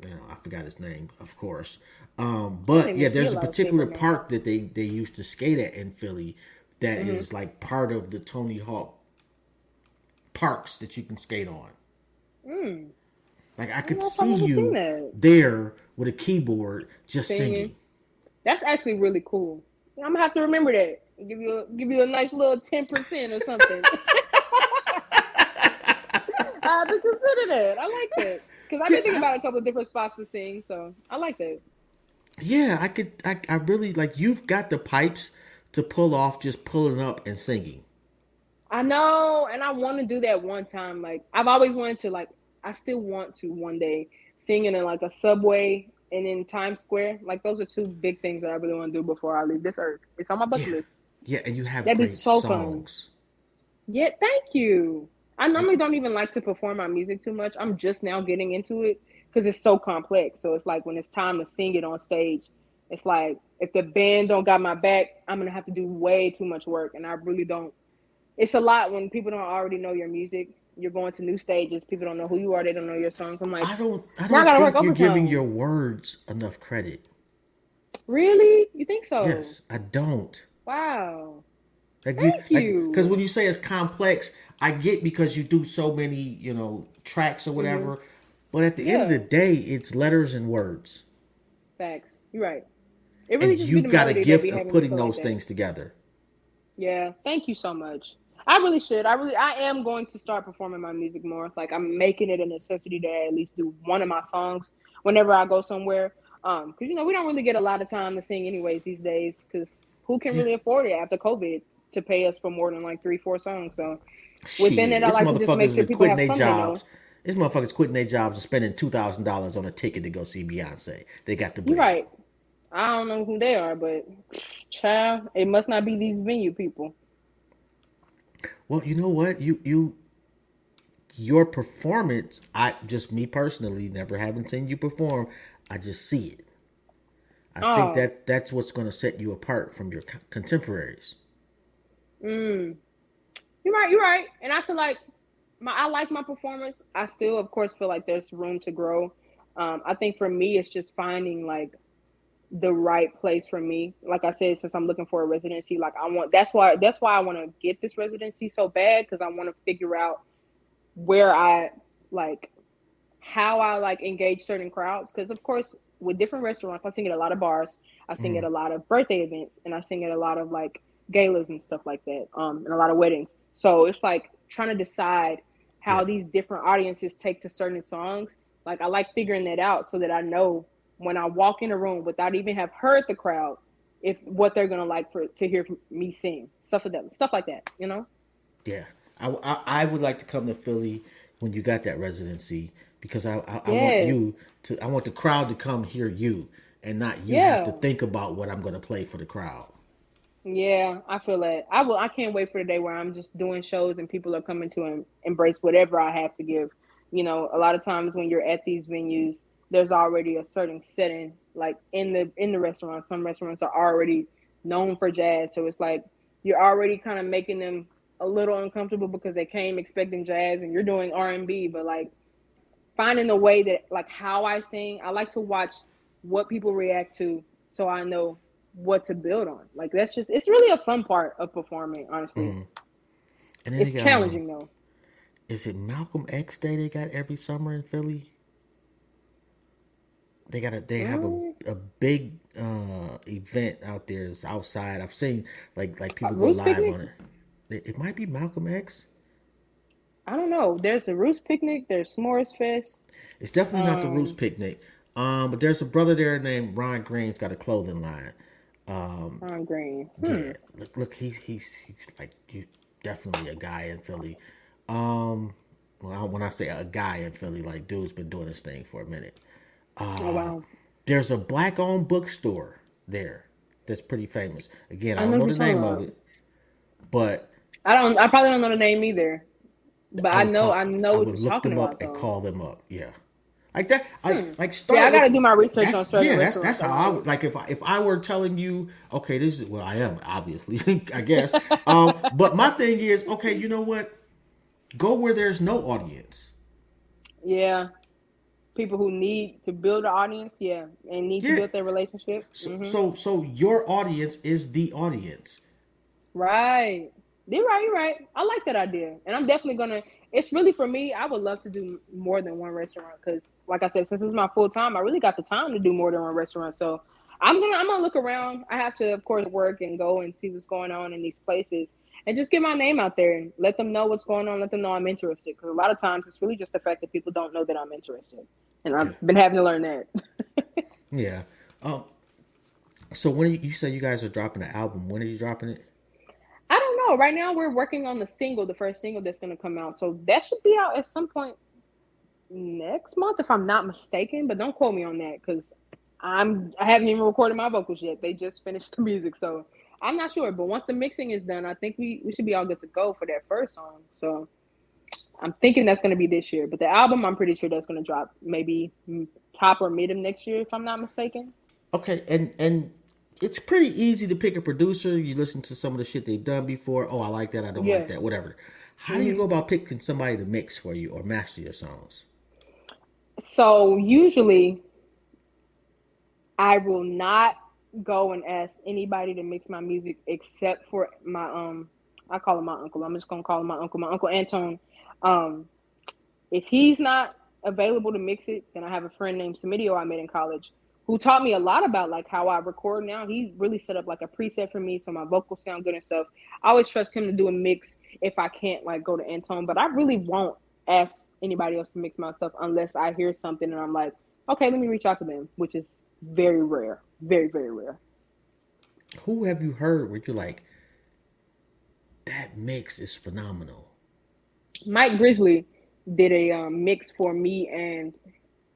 [SPEAKER 1] You know, I forgot his name, of course. Um, but yeah, there's
[SPEAKER 2] a
[SPEAKER 1] a
[SPEAKER 2] lot of
[SPEAKER 1] particular park that they they used to skate at in Philly that is
[SPEAKER 2] Mm-hmm.
[SPEAKER 1] like part of the Tony Hawk parks that you can skate on. Like I could
[SPEAKER 2] I've
[SPEAKER 1] see you there with a keyboard just
[SPEAKER 2] Singing.
[SPEAKER 1] singing.
[SPEAKER 2] That's actually really cool. I'm gonna have to remember that. Give you a, give you a nice little ten percent or something. I have to consider that. I like that because I've been thinking about a couple of different spots to sing, so I like that.
[SPEAKER 1] Yeah, I could. I, I really like. You've got the pipes to pull off just pulling up and singing.
[SPEAKER 2] I know, and I want to do that one time. Like I've always wanted to. Like I still want to one day singing in like a subway and in Times Square. Like those are two big things that I really want to do before I leave this earth. It's on my bucket
[SPEAKER 1] Yeah.
[SPEAKER 2] list.
[SPEAKER 1] Yeah, and you have
[SPEAKER 2] That'd
[SPEAKER 1] great
[SPEAKER 2] so fun.
[SPEAKER 1] songs.
[SPEAKER 2] Yeah, thank you. I normally don't even like to perform my music too much. I'm just now getting into it because it's so complex. So it's like when it's time to sing it on stage, it's like if the band don't got my back, I'm gonna have to do way too much work, and I really don't. It's a lot when people don't already know your music. You're going to new stages. People don't know who you are. They don't know your songs. I'm like,
[SPEAKER 1] I don't. I
[SPEAKER 2] I
[SPEAKER 1] don't
[SPEAKER 2] gotta
[SPEAKER 1] think you're giving your words enough credit.
[SPEAKER 2] really? You think so?
[SPEAKER 1] Yes, I don't.
[SPEAKER 2] Wow.
[SPEAKER 1] Like
[SPEAKER 2] Thank you.
[SPEAKER 1] Because when you say it's complex, I get because you do so many, you know, tracks or whatever. But at the end of
[SPEAKER 2] Mm-hmm.
[SPEAKER 1] The day, it's letters and words,
[SPEAKER 2] Facts. You're right. It really
[SPEAKER 1] and
[SPEAKER 2] just
[SPEAKER 1] you got a gift of putting
[SPEAKER 2] feel like
[SPEAKER 1] those things together.
[SPEAKER 2] Yeah, thank you so much. I really should. I really, I am going to start performing my music more. Like I'm making it a necessity to at least do one of my songs whenever I go somewhere. Um, because you know we don't really get a lot of time to sing anyways these days. Because who can really afford it after COVID to pay us for more than like three, four songs? So Within
[SPEAKER 1] Shit,
[SPEAKER 2] it, I like to just make sure people
[SPEAKER 1] quitting
[SPEAKER 2] have
[SPEAKER 1] their
[SPEAKER 2] something, though.
[SPEAKER 1] jobs. These motherfuckers quitting their jobs and spending two thousand dollars on a ticket to go see Beyonce. They got the bread.
[SPEAKER 2] right. I don't know who they are, but child, it must not be these venue people.
[SPEAKER 1] Well, you know what? You you your performance, I just me personally, never having seen you perform, I just see it. I
[SPEAKER 2] Oh.
[SPEAKER 1] think that that's what's going to set you apart from your co- contemporaries.
[SPEAKER 2] Mm. You're right. You're right. And I feel like my I like my performance. I still, of course, feel like there's room to grow. Um, I think for me, it's just finding like the right place for me. Like I said, since I'm looking for a residency, like I want. That's why. That's why I want to get this residency so bad because I want to figure out where I like how I like engage certain crowds. Because of course, with different restaurants, I sing at a lot of bars. I sing at a lot of birthday events, and I sing at a lot of like galas and stuff like that. Um, and a lot of weddings. So it's like trying to decide how
[SPEAKER 1] Yeah.
[SPEAKER 2] these different audiences take to certain songs. Like I like figuring that out so that I know when I walk in a room without even have heard the crowd, if what they're gonna like for to hear me sing stuff like that, stuff like that. You know.
[SPEAKER 1] Yeah, I, I, I would like to come to Philly when you got that residency because I I, I want you to I want the crowd to come hear you and not you
[SPEAKER 2] Yeah.
[SPEAKER 1] have to think about what I'm going to play for the crowd.
[SPEAKER 2] Yeah, I feel that. I will. I can't wait for the day where I'm just doing shows and people are coming to em- embrace whatever I have to give. You know, a lot of times when you're at these venues, there's already a certain setting. Like in the in the restaurant, some restaurants are already known for jazz, so it's like you're already kind of making them a little uncomfortable because they came expecting jazz and you're doing R and B, but like finding the way that like how I sing, I like to watch what people react to, so I know what to build on. Like that's just it's really a fun part of performing, honestly.
[SPEAKER 1] Mm-hmm. And then
[SPEAKER 2] It's
[SPEAKER 1] got, um,
[SPEAKER 2] challenging though.
[SPEAKER 1] Is it Malcolm X Day they got every summer in Philly? They got a they have a, a big uh event out there. It's outside. I've seen like like people
[SPEAKER 2] Uh,
[SPEAKER 1] go live
[SPEAKER 2] Picnic?
[SPEAKER 1] on it. it. It might be Malcolm X.
[SPEAKER 2] I don't know. There's a Roots Picnic, there's S'mores Fest.
[SPEAKER 1] It's definitely not the Roots Picnic. Um, but there's a brother there named Ron Green's got a clothing line. Um,
[SPEAKER 2] Ron Green. Hmm.
[SPEAKER 1] yeah, look, look, he's he's he's like you definitely a guy in Philly. Um, well, when I say a guy in Philly, like dude's been doing this thing for a minute.
[SPEAKER 2] Oh wow.
[SPEAKER 1] There's a black owned bookstore there that's pretty famous. Again, I
[SPEAKER 2] I
[SPEAKER 1] don't
[SPEAKER 2] know
[SPEAKER 1] the name of it, but
[SPEAKER 2] I don't I probably don't know the name either. But I,
[SPEAKER 1] would
[SPEAKER 2] know
[SPEAKER 1] call-
[SPEAKER 2] I know
[SPEAKER 1] I would look
[SPEAKER 2] talking
[SPEAKER 1] them
[SPEAKER 2] about
[SPEAKER 1] up and
[SPEAKER 2] though.
[SPEAKER 1] call them up. Yeah, Like that,
[SPEAKER 2] Hmm.
[SPEAKER 1] like start.
[SPEAKER 2] Yeah, I gotta
[SPEAKER 1] with-
[SPEAKER 2] do my research on certain
[SPEAKER 1] Yeah, that's that's how I would like if I if I were telling you, okay, this is well, I am obviously, I guess. Um, but my thing is, okay, you know what? Go where there's no audience.
[SPEAKER 2] Yeah. People who need to build an audience, yeah, and need
[SPEAKER 1] Yeah.
[SPEAKER 2] to build their relationship.
[SPEAKER 1] So,
[SPEAKER 2] Mhm.
[SPEAKER 1] so so your audience is the audience.
[SPEAKER 2] Right. You're right. You're right. I like that idea, and I'm definitely gonna. It's really for me. I would love to do more than one restaurant because, like I said, since it's my full time, I really got the time to do more than one restaurant. So I'm gonna I'm gonna look around. I have to, of course, work and go and see what's going on in these places, and just get my name out there and let them know what's going on. Let them know I'm interested because a lot of times it's really just the fact that people don't know that I'm interested, and I've been having to learn that.
[SPEAKER 1] Yeah. Um. So when you, you said you guys are dropping an album, when are you dropping it?
[SPEAKER 2] Right now, we're working on the single, the first single that's going to come out. So that should be out at some point next month, if I'm not mistaken. But don't quote me on that because I'm I haven't even recorded my vocals yet. They just finished the music, so I'm not sure. But once the mixing is done, I think we we should be all good to go for that first song. So I'm thinking that's going to be this year. But the album, I'm pretty sure that's going to drop maybe top or mid of next year, if I'm not mistaken.
[SPEAKER 1] Okay, and and it's pretty easy to pick a producer. You listen to some of the shit they've done before. Oh, I like that. I don't
[SPEAKER 2] Yeah.
[SPEAKER 1] like that. Whatever. How do you
[SPEAKER 2] Mhm.
[SPEAKER 1] go about picking somebody to mix for you or master your songs?
[SPEAKER 2] So usually, I will not go and ask anybody to mix my music except for my um. I call him my uncle. I'm just gonna call him my uncle. My uncle Anton. Um, if he's not available to mix it, then I have a friend named Samidio I met in college who taught me a lot about like how I record now. He really set up like a preset for me so my vocals sound good and stuff. I always trust him to do a mix if I can't like go to Anton, but I really won't ask anybody else to mix my stuff unless I hear something and I'm like, okay, let me reach out to them, which is very rare, very very rare.
[SPEAKER 1] Who have you heard where you're like, that mix is phenomenal?
[SPEAKER 2] Mike Grizzly did a um, mix for me and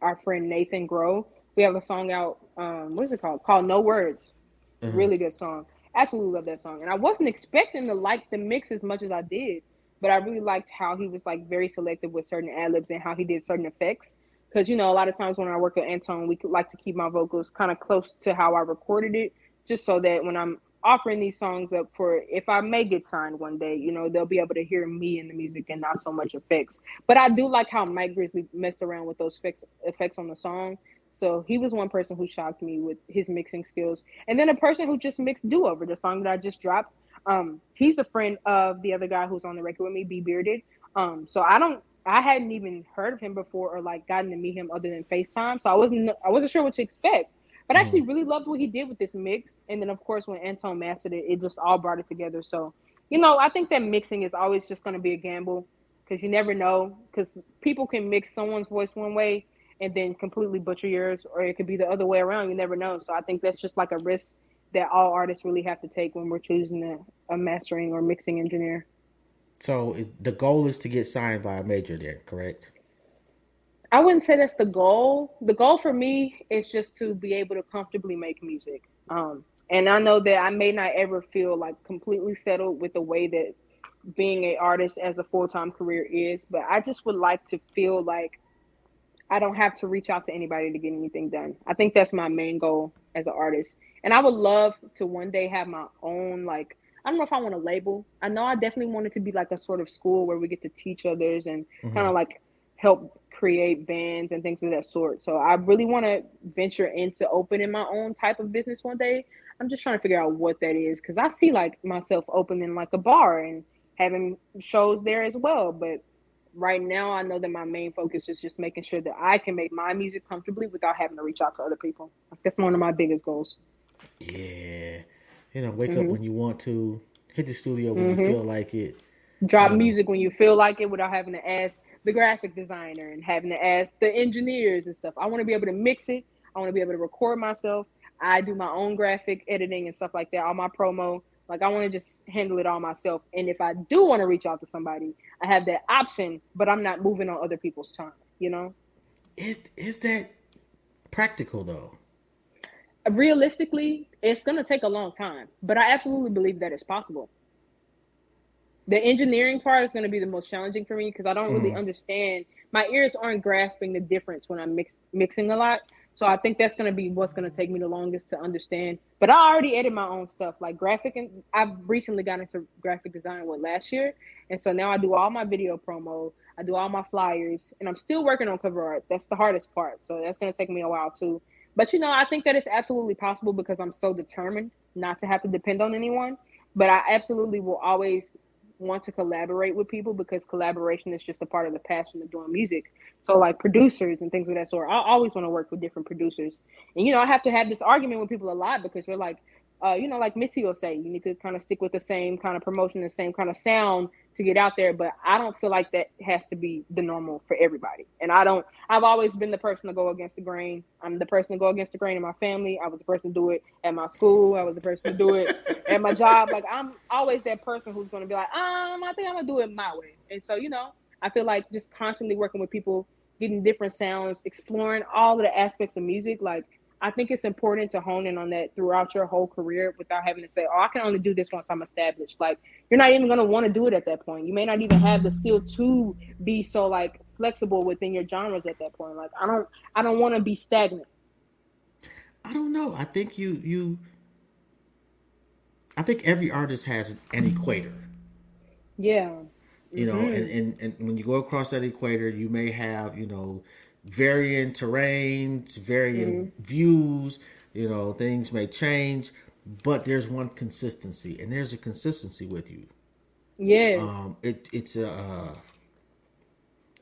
[SPEAKER 2] our friend Nathan Grow. We have a song out. Um, what is it called? Called No Words.
[SPEAKER 1] Mhm.
[SPEAKER 2] Really good song. Absolutely love that song. And I wasn't expecting to like the mix as much as I did, but I really liked how he was like very selective with certain ad libs and how he did certain effects. Because you know, a lot of times when I work with Anton, we like to keep my vocals kind of close to how I recorded it, just so that when I'm offering these songs up for if I may get signed one day, you know, they'll be able to hear me in the music and not so much effects. But I do like how Mike Grizzly messed around with those effects effects on the song. So he was one person who shocked me with his mixing skills. And then a person who just mixed Do Over, the song that I just dropped. Um, he's a friend of the other guy who's on the record with me, B Bearded. Um, so I don't I hadn't even heard of him before or like gotten to meet him other than FaceTime. So I wasn't I wasn't sure what to expect. But I actually really loved what he did with this mix. And then of course when Anton mastered it, it just all brought it together. So, you know, I think that mixing is always just gonna be a gamble because you never know. Because people can mix someone's voice one way and then completely butcher yours, or it could be the other way around. You never know. So I think that's just like a risk that all artists really have to take when we're choosing a, a mastering or mixing engineer.
[SPEAKER 1] So the goal is to get signed by a major, then, correct?
[SPEAKER 2] I wouldn't say that's the goal. The goal for me is just to be able to comfortably make music. Um, and I know that I may not ever feel like completely settled with the way that being an artist as a full time career is, but I just would like to feel like I don't have to reach out to anybody to get anything done. I think that's my main goal as an artist. And I would love to one day have my own, like, I don't know if I want a label. I know I definitely want it to be like a sort of school where we get to teach others and
[SPEAKER 1] Mhm.
[SPEAKER 2] kind of like help create bands and things of that sort. So I really want to venture into opening my own type of business one day. I'm just trying to figure out what that is because I see like myself opening like a bar and having shows there as well. But right now, I know that my main focus is just making sure that I can make my music comfortably without having to reach out to other people. That's one of my biggest goals.
[SPEAKER 1] Yeah. You know, wake up
[SPEAKER 2] Mhm.
[SPEAKER 1] when you want to, hit the studio when you
[SPEAKER 2] Mhm.
[SPEAKER 1] feel like it.
[SPEAKER 2] drop
[SPEAKER 1] Um,
[SPEAKER 2] music when you feel like it without having to ask the graphic designer and having to ask the engineers and stuff. I want to be able to mix it. I want to be able to record myself. I do my own graphic editing and stuff like that, all my promo. Like I want to just handle it all myself. And if I do want to reach out to somebody, I have that option, but I'm not moving on other people's time, you know?
[SPEAKER 1] Is is that practical though?
[SPEAKER 2] Realistically, it's going to take a long time, but I absolutely believe that it's possible. the engineering part is going to be the most challenging for me because I don't really
[SPEAKER 1] Mm.
[SPEAKER 2] understand. My ears aren't grasping the difference when I'm mix, mixing a lot. So I think that's going to be what's going to take me the longest to understand. But I already edit my own stuff, like graphic, and I've recently got into graphic design what last year, and so now I do all my video promo, I do all my flyers, and I'm still working on cover art. That's the hardest part, so that's going to take me a while too. But you know, I think that it's absolutely possible because I'm so determined not to have to depend on anyone. But I absolutely will always want to collaborate with people because collaboration is just a part of the passion of doing music. So like producers and things of that sort. I always want to work with different producers. And you know, I have to have this argument with people a lot because they're like, uh, you know, like Missy will say, you need to kind of stick with the same kind of promotion, the same kind of sound to get out there. But I don't feel like that has to be the normal for everybody. And I don't. I've always been the person to go against the grain. I'm the person to go against the grain in my family. I was the person to do it at my school. I was the person to do it at my job. Like I'm always that person who's going to be like, um, I think I'm gonna do it my way. And so you know, I feel like just constantly working with people, getting different sounds, exploring all of the aspects of music. Like I think it's important to hone in on that throughout your whole career without having to say, "Oh, I can only do this once I'm established." Like you're not even gonna want to do it at that point. You may not even have the skill to be so like flexible within your genres at that point. Like I don't, I don't want to be stagnant.
[SPEAKER 1] I don't know. I think you you. I think every artist has an equator.
[SPEAKER 2] Yeah,
[SPEAKER 1] You know,
[SPEAKER 2] Mhm.
[SPEAKER 1] and, and and when you go across that equator, you may have you know varying terrains, varying views. You know, things may change, but there's one consistency, and there's a consistency with you.
[SPEAKER 2] yeah,
[SPEAKER 1] Um, it it's a uh,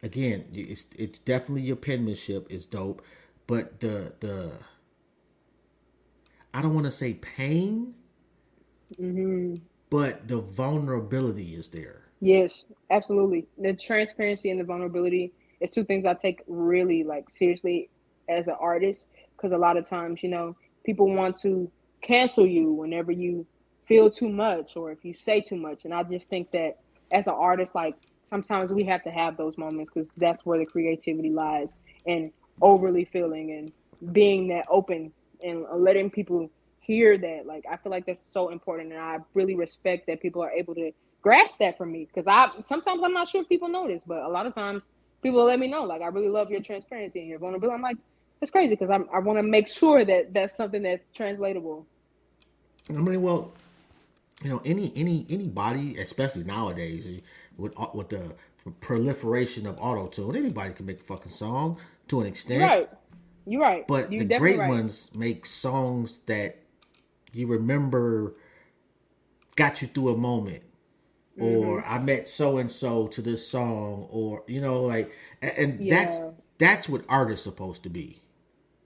[SPEAKER 1] again, it's it's definitely your penmanship is dope, but the the I don't want to say pain, mm-hmm. but the vulnerability is there.
[SPEAKER 2] yes, absolutely. The transparency and the vulnerability is two things I take really like seriously as an artist because a lot of times, you know, people want to cancel you whenever you feel too much or if you say too much. And I just think that as an artist, like sometimes we have to have those moments because that's where the creativity lies and overly feeling and being that open and letting people hear that. Like, I feel like that's so important. And I really respect that people are able to grasp that from me because I sometimes I'm not sure if people notice, but a lot of times people let me know. Like, I really love your transparency and your vulnerability. I'm like, it's crazy because I'm I want to make sure that that's something that's translatable.
[SPEAKER 1] I mean, well, you know, any any anybody, especially nowadays, with uh, with the proliferation of auto tune, anybody can make a fucking song to an extent.
[SPEAKER 2] You're right. You're right.
[SPEAKER 1] But
[SPEAKER 2] You're
[SPEAKER 1] the great
[SPEAKER 2] right.
[SPEAKER 1] ones make songs that you remember got you through a moment. Or
[SPEAKER 2] Mm-hmm.
[SPEAKER 1] I met so and so to this song, or you know, like, and, and that's that's what art is supposed to be.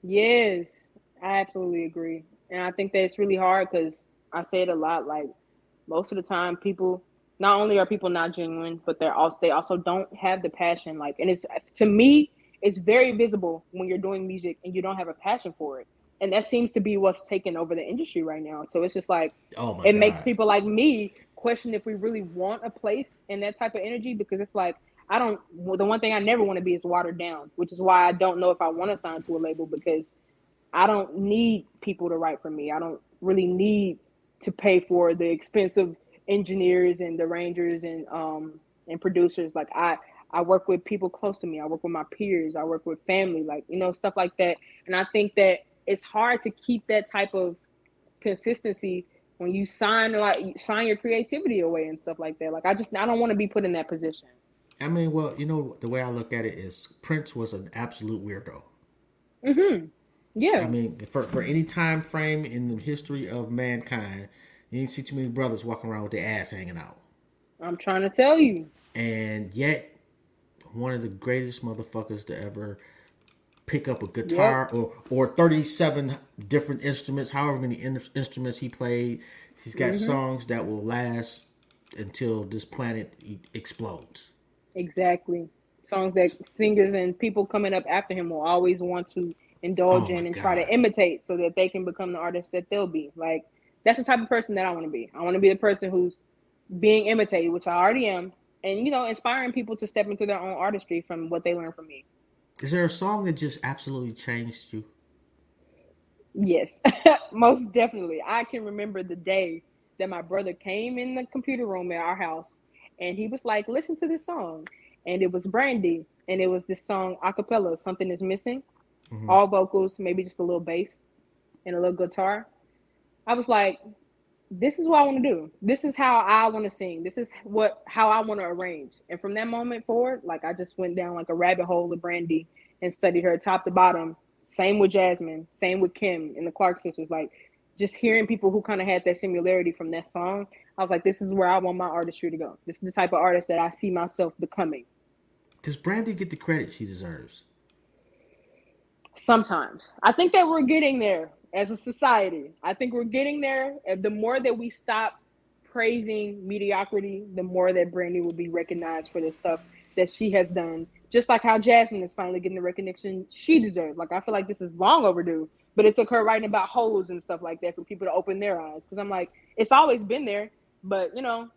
[SPEAKER 2] Yes, I absolutely agree. And I think that it's really hard because I say it a lot. Like most of the time, people not only are people not genuine, but they're also they also don't have the passion. Like, and it's to me, it's very visible when you're doing music and you don't have a passion for it. And that seems to be what's taking over the industry right now. So it's just like
[SPEAKER 1] Oh my
[SPEAKER 2] it
[SPEAKER 1] god!
[SPEAKER 2] makes people like me question if we really want a place in that type of energy because it's like I don't. The one thing I never want to be is watered down, which is why I don't know if I want to sign to a label because I don't need people to write for me. I don't really need to pay for the expensive engineers and the rangers and um and producers. Like I I work with people close to me. I work with my peers. I work with family, like you know stuff like that. And I think that it's hard to keep that type of consistency when you sign like sign your creativity away and stuff like that. Like I just I don't want to be put in that position.
[SPEAKER 1] I mean, well, you know, the way I look at it is Prince was an absolute weirdo.
[SPEAKER 2] Mm-hmm. Yeah.
[SPEAKER 1] I mean, for for any time frame in the history of mankind, you didn't see too many brothers walking around with their ass hanging out.
[SPEAKER 2] I'm trying to tell you.
[SPEAKER 1] and yet one of the greatest motherfuckers to ever pick up a guitar or or 37 different instruments however many in- instruments he played he's got mm-hmm. songs that will last until this planet explodes
[SPEAKER 2] Exactly. Songs that singers and people coming up after him will always want to indulge
[SPEAKER 1] Oh
[SPEAKER 2] in and try to imitate so that they can become the artist that they'll be. Like that's the type of person that I want to be. I want to be the person who's being imitated, which I already am, and you know, inspiring people to step into their own artistry from what they learn from me.
[SPEAKER 1] Is there a song that just absolutely changed you
[SPEAKER 2] Yes, most definitely. I can remember the day that my brother came in the computer room at our house and he was like, "Listen to this song," and it was Brandy, and it was this song acapella. Something is missing, mm-hmm. all vocals, maybe just a little bass and a little guitar. I was like, this is what I want to do. This is how I want to sing. This is what how I want to arrange. And from that moment forward, like I just went down like a rabbit hole of Brandy and studied her top to bottom. Same with Jazmine, same with Kim and the Clark sisters. Like just hearing people who kind of had that similarity from that song, I was like, this is where I want my artistry to go. This is the type of artist that I see myself becoming.
[SPEAKER 1] Does Brandy get the credit she deserves?
[SPEAKER 2] Sometimes. I think that we're getting there as a society. I think we're getting there. The more that we stop praising mediocrity, the more that Brandy will be recognized for the stuff that she has done. Just like how Jazmine is finally getting the recognition she deserves. Like I feel like this is long overdue, but it took her writing about holes and stuff like that for people to open their eyes. Because I'm like, it's always been there, but you know,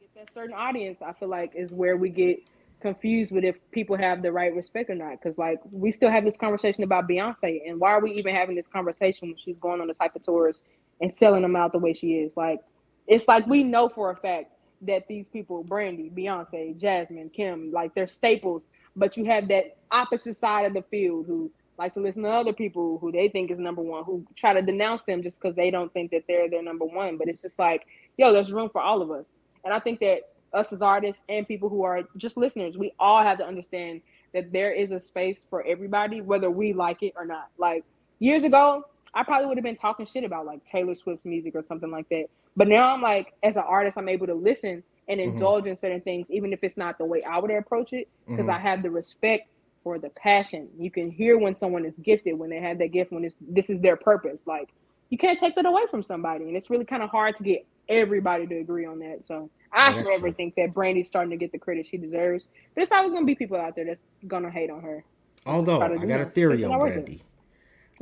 [SPEAKER 2] get that certain audience. I feel like is where we get confused with if people have the right respect or not. Because like we still have this conversation about Beyonce, and why are we even having this conversation when she's going on the type of tours and selling them out the way she is? Like it's like we know for a fact that these people, Brandy, Beyonce, Jazmine, Kim, like they're staples. But you have that opposite side of the field who like to listen to other people who they think is number one, who try to denounce them just because they don't think that they're their number one. But it's just like, yo, there's room for all of us. And I think that us as artists and people who are just listeners, we all have to understand that there is a space for everybody, whether we like it or not. Like years ago, I probably would have been talking shit about like Taylor Swift's music or something like that. But now I'm like, as an artist, I'm able to listen and mm-hmm. indulge in certain things, even if it's not the way I would approach it, because mm-hmm. I have the respect for the passion. You can hear when someone is gifted, when they have that gift, when it's this is their purpose. Like you can't take that away from somebody, and it's really kind of hard to get everybody to agree on that. So I yeah, never true. think that Brandy's starting to get the credit she deserves. There's always gonna be people out there that's gonna hate on her.
[SPEAKER 1] Although I got a theory on Brandy.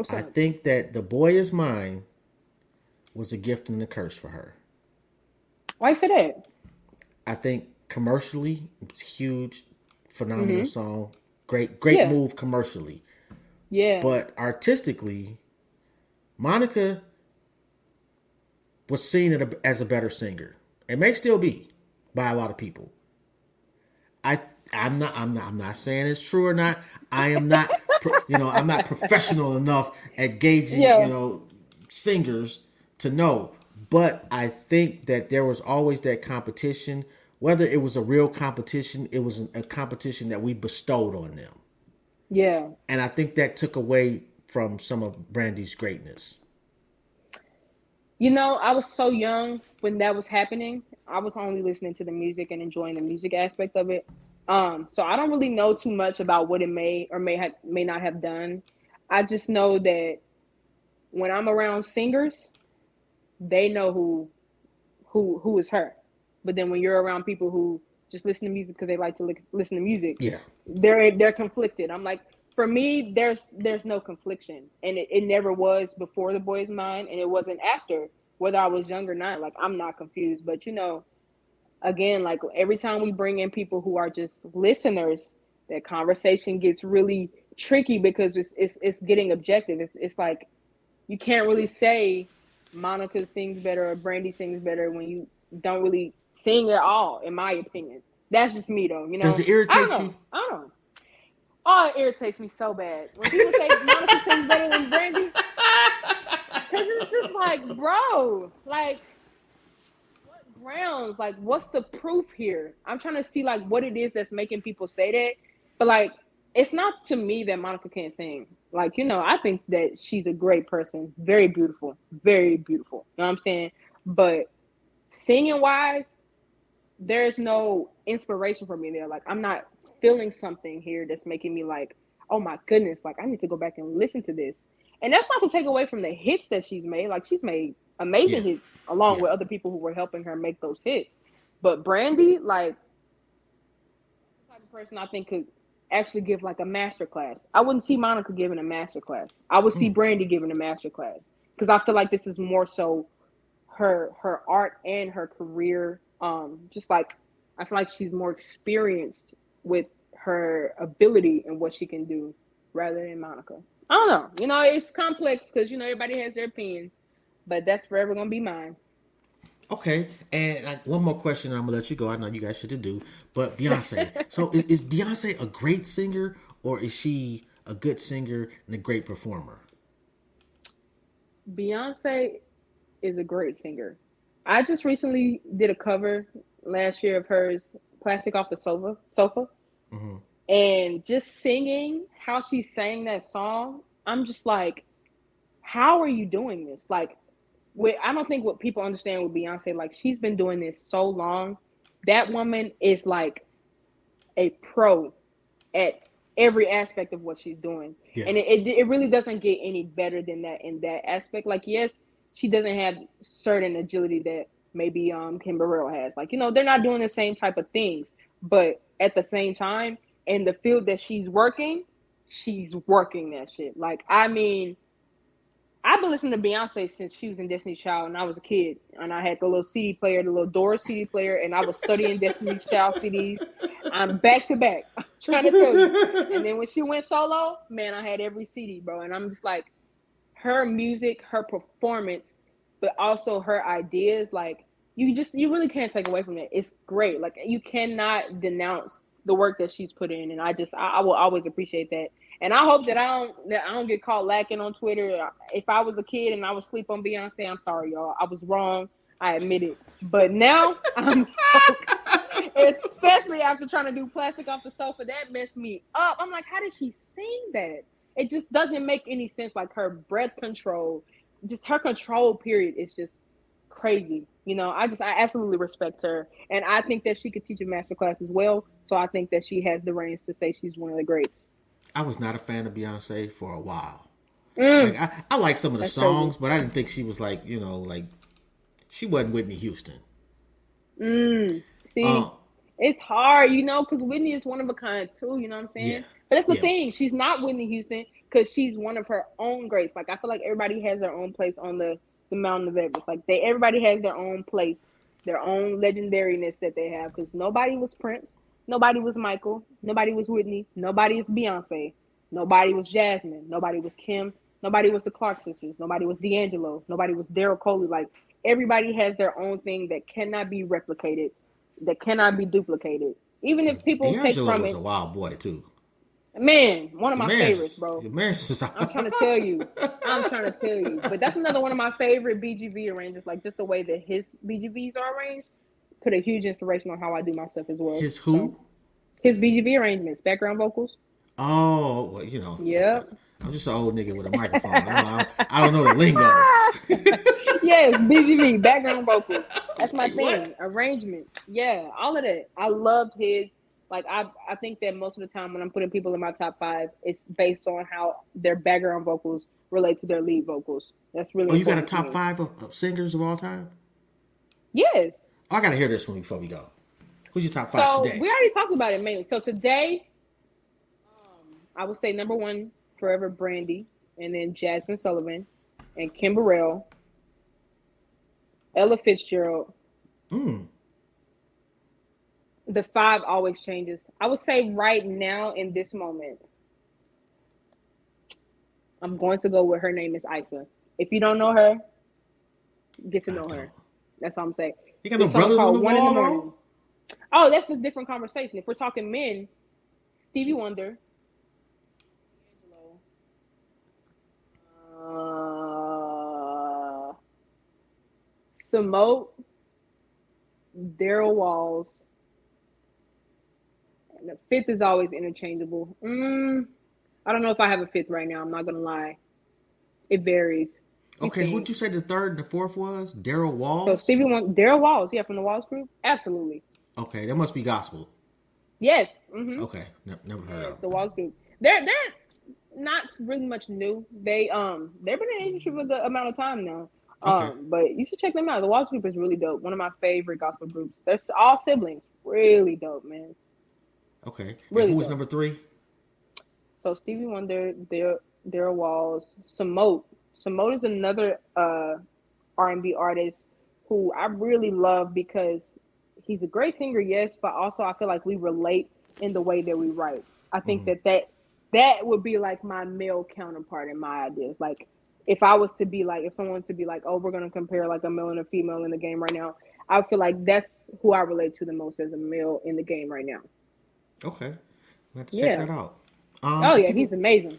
[SPEAKER 1] I think that the boy is mine was a gift and a curse for her.
[SPEAKER 2] Why you say that?
[SPEAKER 1] I think commercially, it's huge, phenomenal mm-hmm. song. Great, great yeah. move commercially.
[SPEAKER 2] Yeah.
[SPEAKER 1] But artistically, Monica was seen as a better singer. It may still be by a lot of people. I I'm not I'm not I'm not saying it's true or not. I am not you know I'm not professional enough at gauging yeah. you know singers to know. But I think that there was always that competition. Whether it was a real competition, it was a competition that we bestowed on them.
[SPEAKER 2] Yeah.
[SPEAKER 1] And I think that took away from some of Brandy's greatness.
[SPEAKER 2] You know, I was so young when that was happening. I was only listening to the music and enjoying the music aspect of it. Um, so I don't really know too much about what it may or may have may not have done. I just know that when I'm around singers, they know who who who is her. But then when you're around people who just listen to music because they like to li- listen to music,
[SPEAKER 1] yeah,
[SPEAKER 2] they're they're conflicted. I'm like, for me, there's there's no confliction, and it, it never was before the boy's mind, and it wasn't after. Whether I was young or not, like I'm not confused. But you know, again, like every time we bring in people who are just listeners, that conversation gets really tricky because it's it's, it's getting objective. It's it's like you can't really say Monica sings better or Brandy sings better when you don't really sing at all. In my opinion, that's just me though. You know,
[SPEAKER 1] does it irritate
[SPEAKER 2] I
[SPEAKER 1] you?
[SPEAKER 2] I don't know. Oh, it irritates me so bad when people say Monica sings better than Brandy. Because it's just like, bro, like, what grounds? Like, what's the proof here? I'm trying to see like what it is that's making people say that. But like, it's not to me that Monica can't sing. Like, you know, I think that she's a great person, very beautiful, very beautiful. You know what I'm saying? But singing wise, there's no inspiration for me there. Like, I'm not feeling something here that's making me like, oh my goodness, like I need to go back and listen to this. And that's not to take away from the hits that she's made. Like she's made amazing yeah. hits along yeah. with other people who were helping her make those hits. But Brandy, like, the type of person I think could actually give like a master class. I wouldn't see Monica giving a master class. I would see mm. Brandy giving a master class because I feel like this is more so her her art and her career. Um, just like I feel like she's more experienced with her ability and what she can do rather than Monica. I don't know. You know, it's complex because you know everybody has their opinions, but that's forever gonna be mine.
[SPEAKER 1] Okay, and like, one more question, I'm gonna let you go. I know you guys should do, but Beyonce. so is, is Beyonce a great singer, or is she a good singer and a great performer?
[SPEAKER 2] Beyonce is a great singer. I just recently did a cover last year of hers, "Plastic Off the Sofa," sofa,
[SPEAKER 1] hmm
[SPEAKER 2] and just singing how she sang that song. I'm just like, how are you doing this? Like, with, I don't think what people understand with Beyonce, like she's been doing this so long. That woman is like a pro at every aspect of what she's doing,
[SPEAKER 1] Yeah.
[SPEAKER 2] and it, it it really doesn't get any better than that in that aspect. Like, yes, she doesn't have certain agility that maybe um Kim Burrell has. Like, you know, they're not doing the same type of things, but at the same time, in the field that she's working, she's working that shit. Like, I mean, I've been listening to Beyonce since she was in Destiny's Child and I was a kid. And I had the little CD player, the little Doris CD player, and I was studying Destiny's Child CDs. I'm back to back. Trying to tell you. And then when she went solo, man, I had every CD, bro. And I'm just like, her music, her performance, but also her ideas, like you just you really can't take away from it. It's great. Like you cannot denounce the work that she's put in, and I just I, I will always appreciate that. And I hope that I don't that I don't get caught lacking on Twitter. If I was a kid and I was sleep on Beyonce, I'm sorry, y'all. I was wrong. I admit it. But now I'm especially after trying to do plastic off the sofa, that messed me up. I'm like, how did she sing that? It just doesn't make any sense. Like her breath control, just her control period is just crazy. You know, I just I absolutely respect her, and I think that she could teach a master class as well. So I think that she has the reins to say she's one of the greats.
[SPEAKER 1] I was not a fan of Beyonce for a while.
[SPEAKER 2] Mm.
[SPEAKER 1] Like I, I like some of the
[SPEAKER 2] That's
[SPEAKER 1] songs, but I didn't think she was like you know like she wasn't Whitney Houston.
[SPEAKER 2] Mm. See,
[SPEAKER 1] Uh,
[SPEAKER 2] it's hard, you know, because Whitney is one of a kind too. You know what I'm saying?
[SPEAKER 1] Yeah.
[SPEAKER 2] But that's the
[SPEAKER 1] Yeah.
[SPEAKER 2] thing. She's not Whitney Houston because she's one of her own greats. Like I feel like everybody has their own place on the the mountain of Everest. Like they, everybody has their own place, their own legendariness that they have. Because nobody was Prince, nobody was Michael, nobody was Whitney, nobody is Beyonce, nobody was Jazmine, nobody was Kim, nobody was the Clark sisters, nobody was D'Angelo, nobody was Daryl Coley. Like everybody has their own thing that cannot be replicated, that cannot be duplicated. Even if people take
[SPEAKER 1] D'Angelo
[SPEAKER 2] from
[SPEAKER 1] was
[SPEAKER 2] it,
[SPEAKER 1] a wild boy too.
[SPEAKER 2] Man, one of my favorites, bro.
[SPEAKER 1] Was
[SPEAKER 2] I'm trying to tell you. I'm trying to tell you. But that's another one of my favorite BGV arrangements. Like just the way that his BGVs are arranged, put a huge inspiration on how I do my stuff as well.
[SPEAKER 1] His who?
[SPEAKER 2] His BGV arrangements, background vocals.
[SPEAKER 1] Oh, well, you know.
[SPEAKER 2] Yep.
[SPEAKER 1] I'm just an old nigga with a microphone. I don't, I don't know the lingo.
[SPEAKER 2] yes, BGV, background vocals. That's my
[SPEAKER 1] Wait, what?
[SPEAKER 2] thing. Arrangement. Yeah, all of that. I loved his. Like I, I think that most of the time when I'm putting people in my top five, it's based on how their background vocals relate to their lead vocals. That's really.
[SPEAKER 1] Oh, you got a top five of, of singers of all time?
[SPEAKER 2] Yes.
[SPEAKER 1] I gotta hear this one before we go. Who's your top five
[SPEAKER 2] So
[SPEAKER 1] today?
[SPEAKER 2] we already talked about it mainly. So today, um, I would say number one, Forever Brandy, and then Jazmine Sullivan, and Kim Burrell, Ella Fitzgerald.
[SPEAKER 1] Mm.
[SPEAKER 2] The five always changes. I would say right now in this moment, I'm going to go with her name is Isa. If you don't know her, get to know her. That's all I'm saying.
[SPEAKER 1] You got
[SPEAKER 2] song
[SPEAKER 1] brothers on the
[SPEAKER 2] One in
[SPEAKER 1] wall?
[SPEAKER 2] the? Morning. Oh, that's a different conversation. If we're talking men, Stevie Wonder, uh, Samote, Darrel Walls, the fifth is always interchangeable. Mm, I don't know if I have a fifth right now. I'm not gonna lie. It varies.
[SPEAKER 1] Okay, who'd you say the third and the fourth was? Darrel
[SPEAKER 2] Walls.
[SPEAKER 1] So
[SPEAKER 2] Stevie Wonder, Darrel Walls, yeah, from the Walls Group, absolutely.
[SPEAKER 1] Okay, that must be gospel.
[SPEAKER 2] Yes. hmm
[SPEAKER 1] Okay, ne- never heard
[SPEAKER 2] Yes,
[SPEAKER 1] of.
[SPEAKER 2] the Walls Group. They're they're not really much new. They um they've been in the industry for a good amount of time now. Um,
[SPEAKER 1] Okay.
[SPEAKER 2] but you should check them out. The Walls Group is really dope. One of my favorite gospel groups. They're all siblings. Really dope, man.
[SPEAKER 1] Okay,
[SPEAKER 2] Really
[SPEAKER 1] and who was number three?
[SPEAKER 2] So Stevie Wonder, Darrel Darrel Walls, Samote. Samote is another uh R and B artist who I really love because he's a great singer, yes, but also I feel like we relate in the way that we write. I think
[SPEAKER 1] Mhm.
[SPEAKER 2] that that that would be like my male counterpart in my ideas. Like if I was to be like, if someone to be like, oh, we're gonna compare like a male and a female in the game right now, I feel like that's who I relate to the most as a male in the game right now.
[SPEAKER 1] Okay, we have to check
[SPEAKER 2] Yeah.
[SPEAKER 1] that out. Um,
[SPEAKER 2] Oh yeah,
[SPEAKER 1] people,
[SPEAKER 2] he's amazing.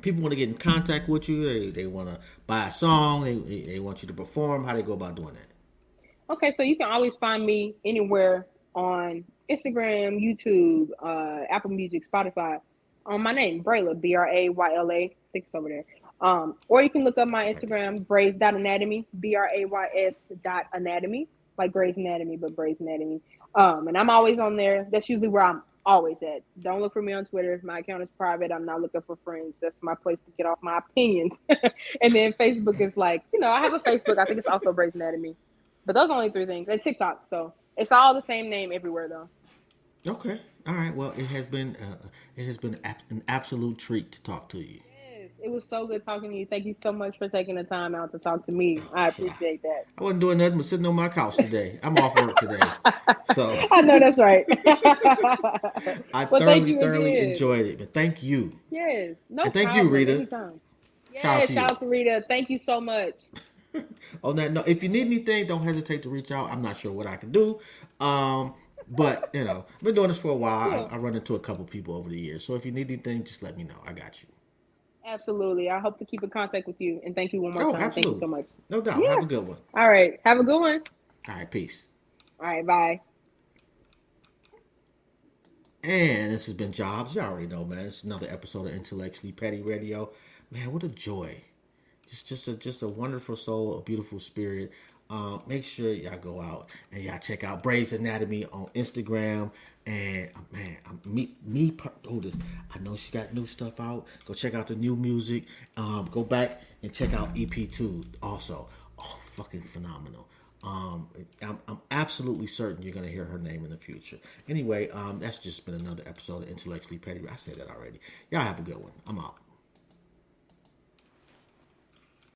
[SPEAKER 1] people want to get in contact with you. They they want to buy a song. They, they want you to perform. How they go about doing that?
[SPEAKER 2] Okay, so you can always find me anywhere on Instagram, YouTube, uh, Apple Music, Spotify. On my name, Brayla, B R A Y L A. I think it's over there. Um, or you can look up my Instagram, Brays.anatomy, B R A Y S dot anatomy, like Grey's Anatomy, but Brays Anatomy. Um, and I'm always on there. That's usually where I'm always at. Don't look for me on Twitter. My account is private. I'm not looking for friends. That's my place to get off my opinions. and then Facebook is like, you know, I have a Facebook. I think it's also Brays Anatomy. But those are only three things. And TikTok. So it's all the same name everywhere, though.
[SPEAKER 1] Okay, all right. Well, it has been uh, it has been an absolute treat to talk to you.
[SPEAKER 2] It was so good talking to you. Thank you so much for taking the time out to talk to me. I appreciate that.
[SPEAKER 1] I wasn't doing nothing but sitting on my couch today. I'm off work today, so
[SPEAKER 2] I know that's right.
[SPEAKER 1] I
[SPEAKER 2] Well,
[SPEAKER 1] thoroughly
[SPEAKER 2] you
[SPEAKER 1] thoroughly
[SPEAKER 2] again.
[SPEAKER 1] enjoyed it. But thank you.
[SPEAKER 2] yes. No
[SPEAKER 1] And thank you. Rita.
[SPEAKER 2] Anytime. Yes,
[SPEAKER 1] Shout out to
[SPEAKER 2] shout out to Rita. Thank you so much.
[SPEAKER 1] On that note, if you need anything, don't hesitate to reach out. I'm not sure what I can do, um, but you know, I've been doing this for a while. I, I run into a couple people over the years, so if you need anything, just let me know. I got you.
[SPEAKER 2] Absolutely. I hope to keep in contact with you. And thank you one more
[SPEAKER 1] Oh,
[SPEAKER 2] time. Thank you so much.
[SPEAKER 1] No doubt.
[SPEAKER 2] Yeah.
[SPEAKER 1] Have a good one.
[SPEAKER 2] All right. Have a good one.
[SPEAKER 1] All right, peace.
[SPEAKER 2] All right. Bye.
[SPEAKER 1] And this has been Jobs. You all already know, man. It's another episode of Intellectually Petty Radio. Man, what a joy! Just, just a, just a wonderful soul, a beautiful spirit. Um, make sure y'all go out and y'all check out Brays Anatomy on Instagram. And uh, man, me, me, oh, this, I know she got new stuff out. Go check out the new music. Um, go back and check out EP2 also. Oh, fucking phenomenal. Um, I'm, I'm absolutely certain you're to hear her name in the future. Anyway, um, that's just been another episode of Intellectually Petty. I said that already. Y'all have a good one. I'm out.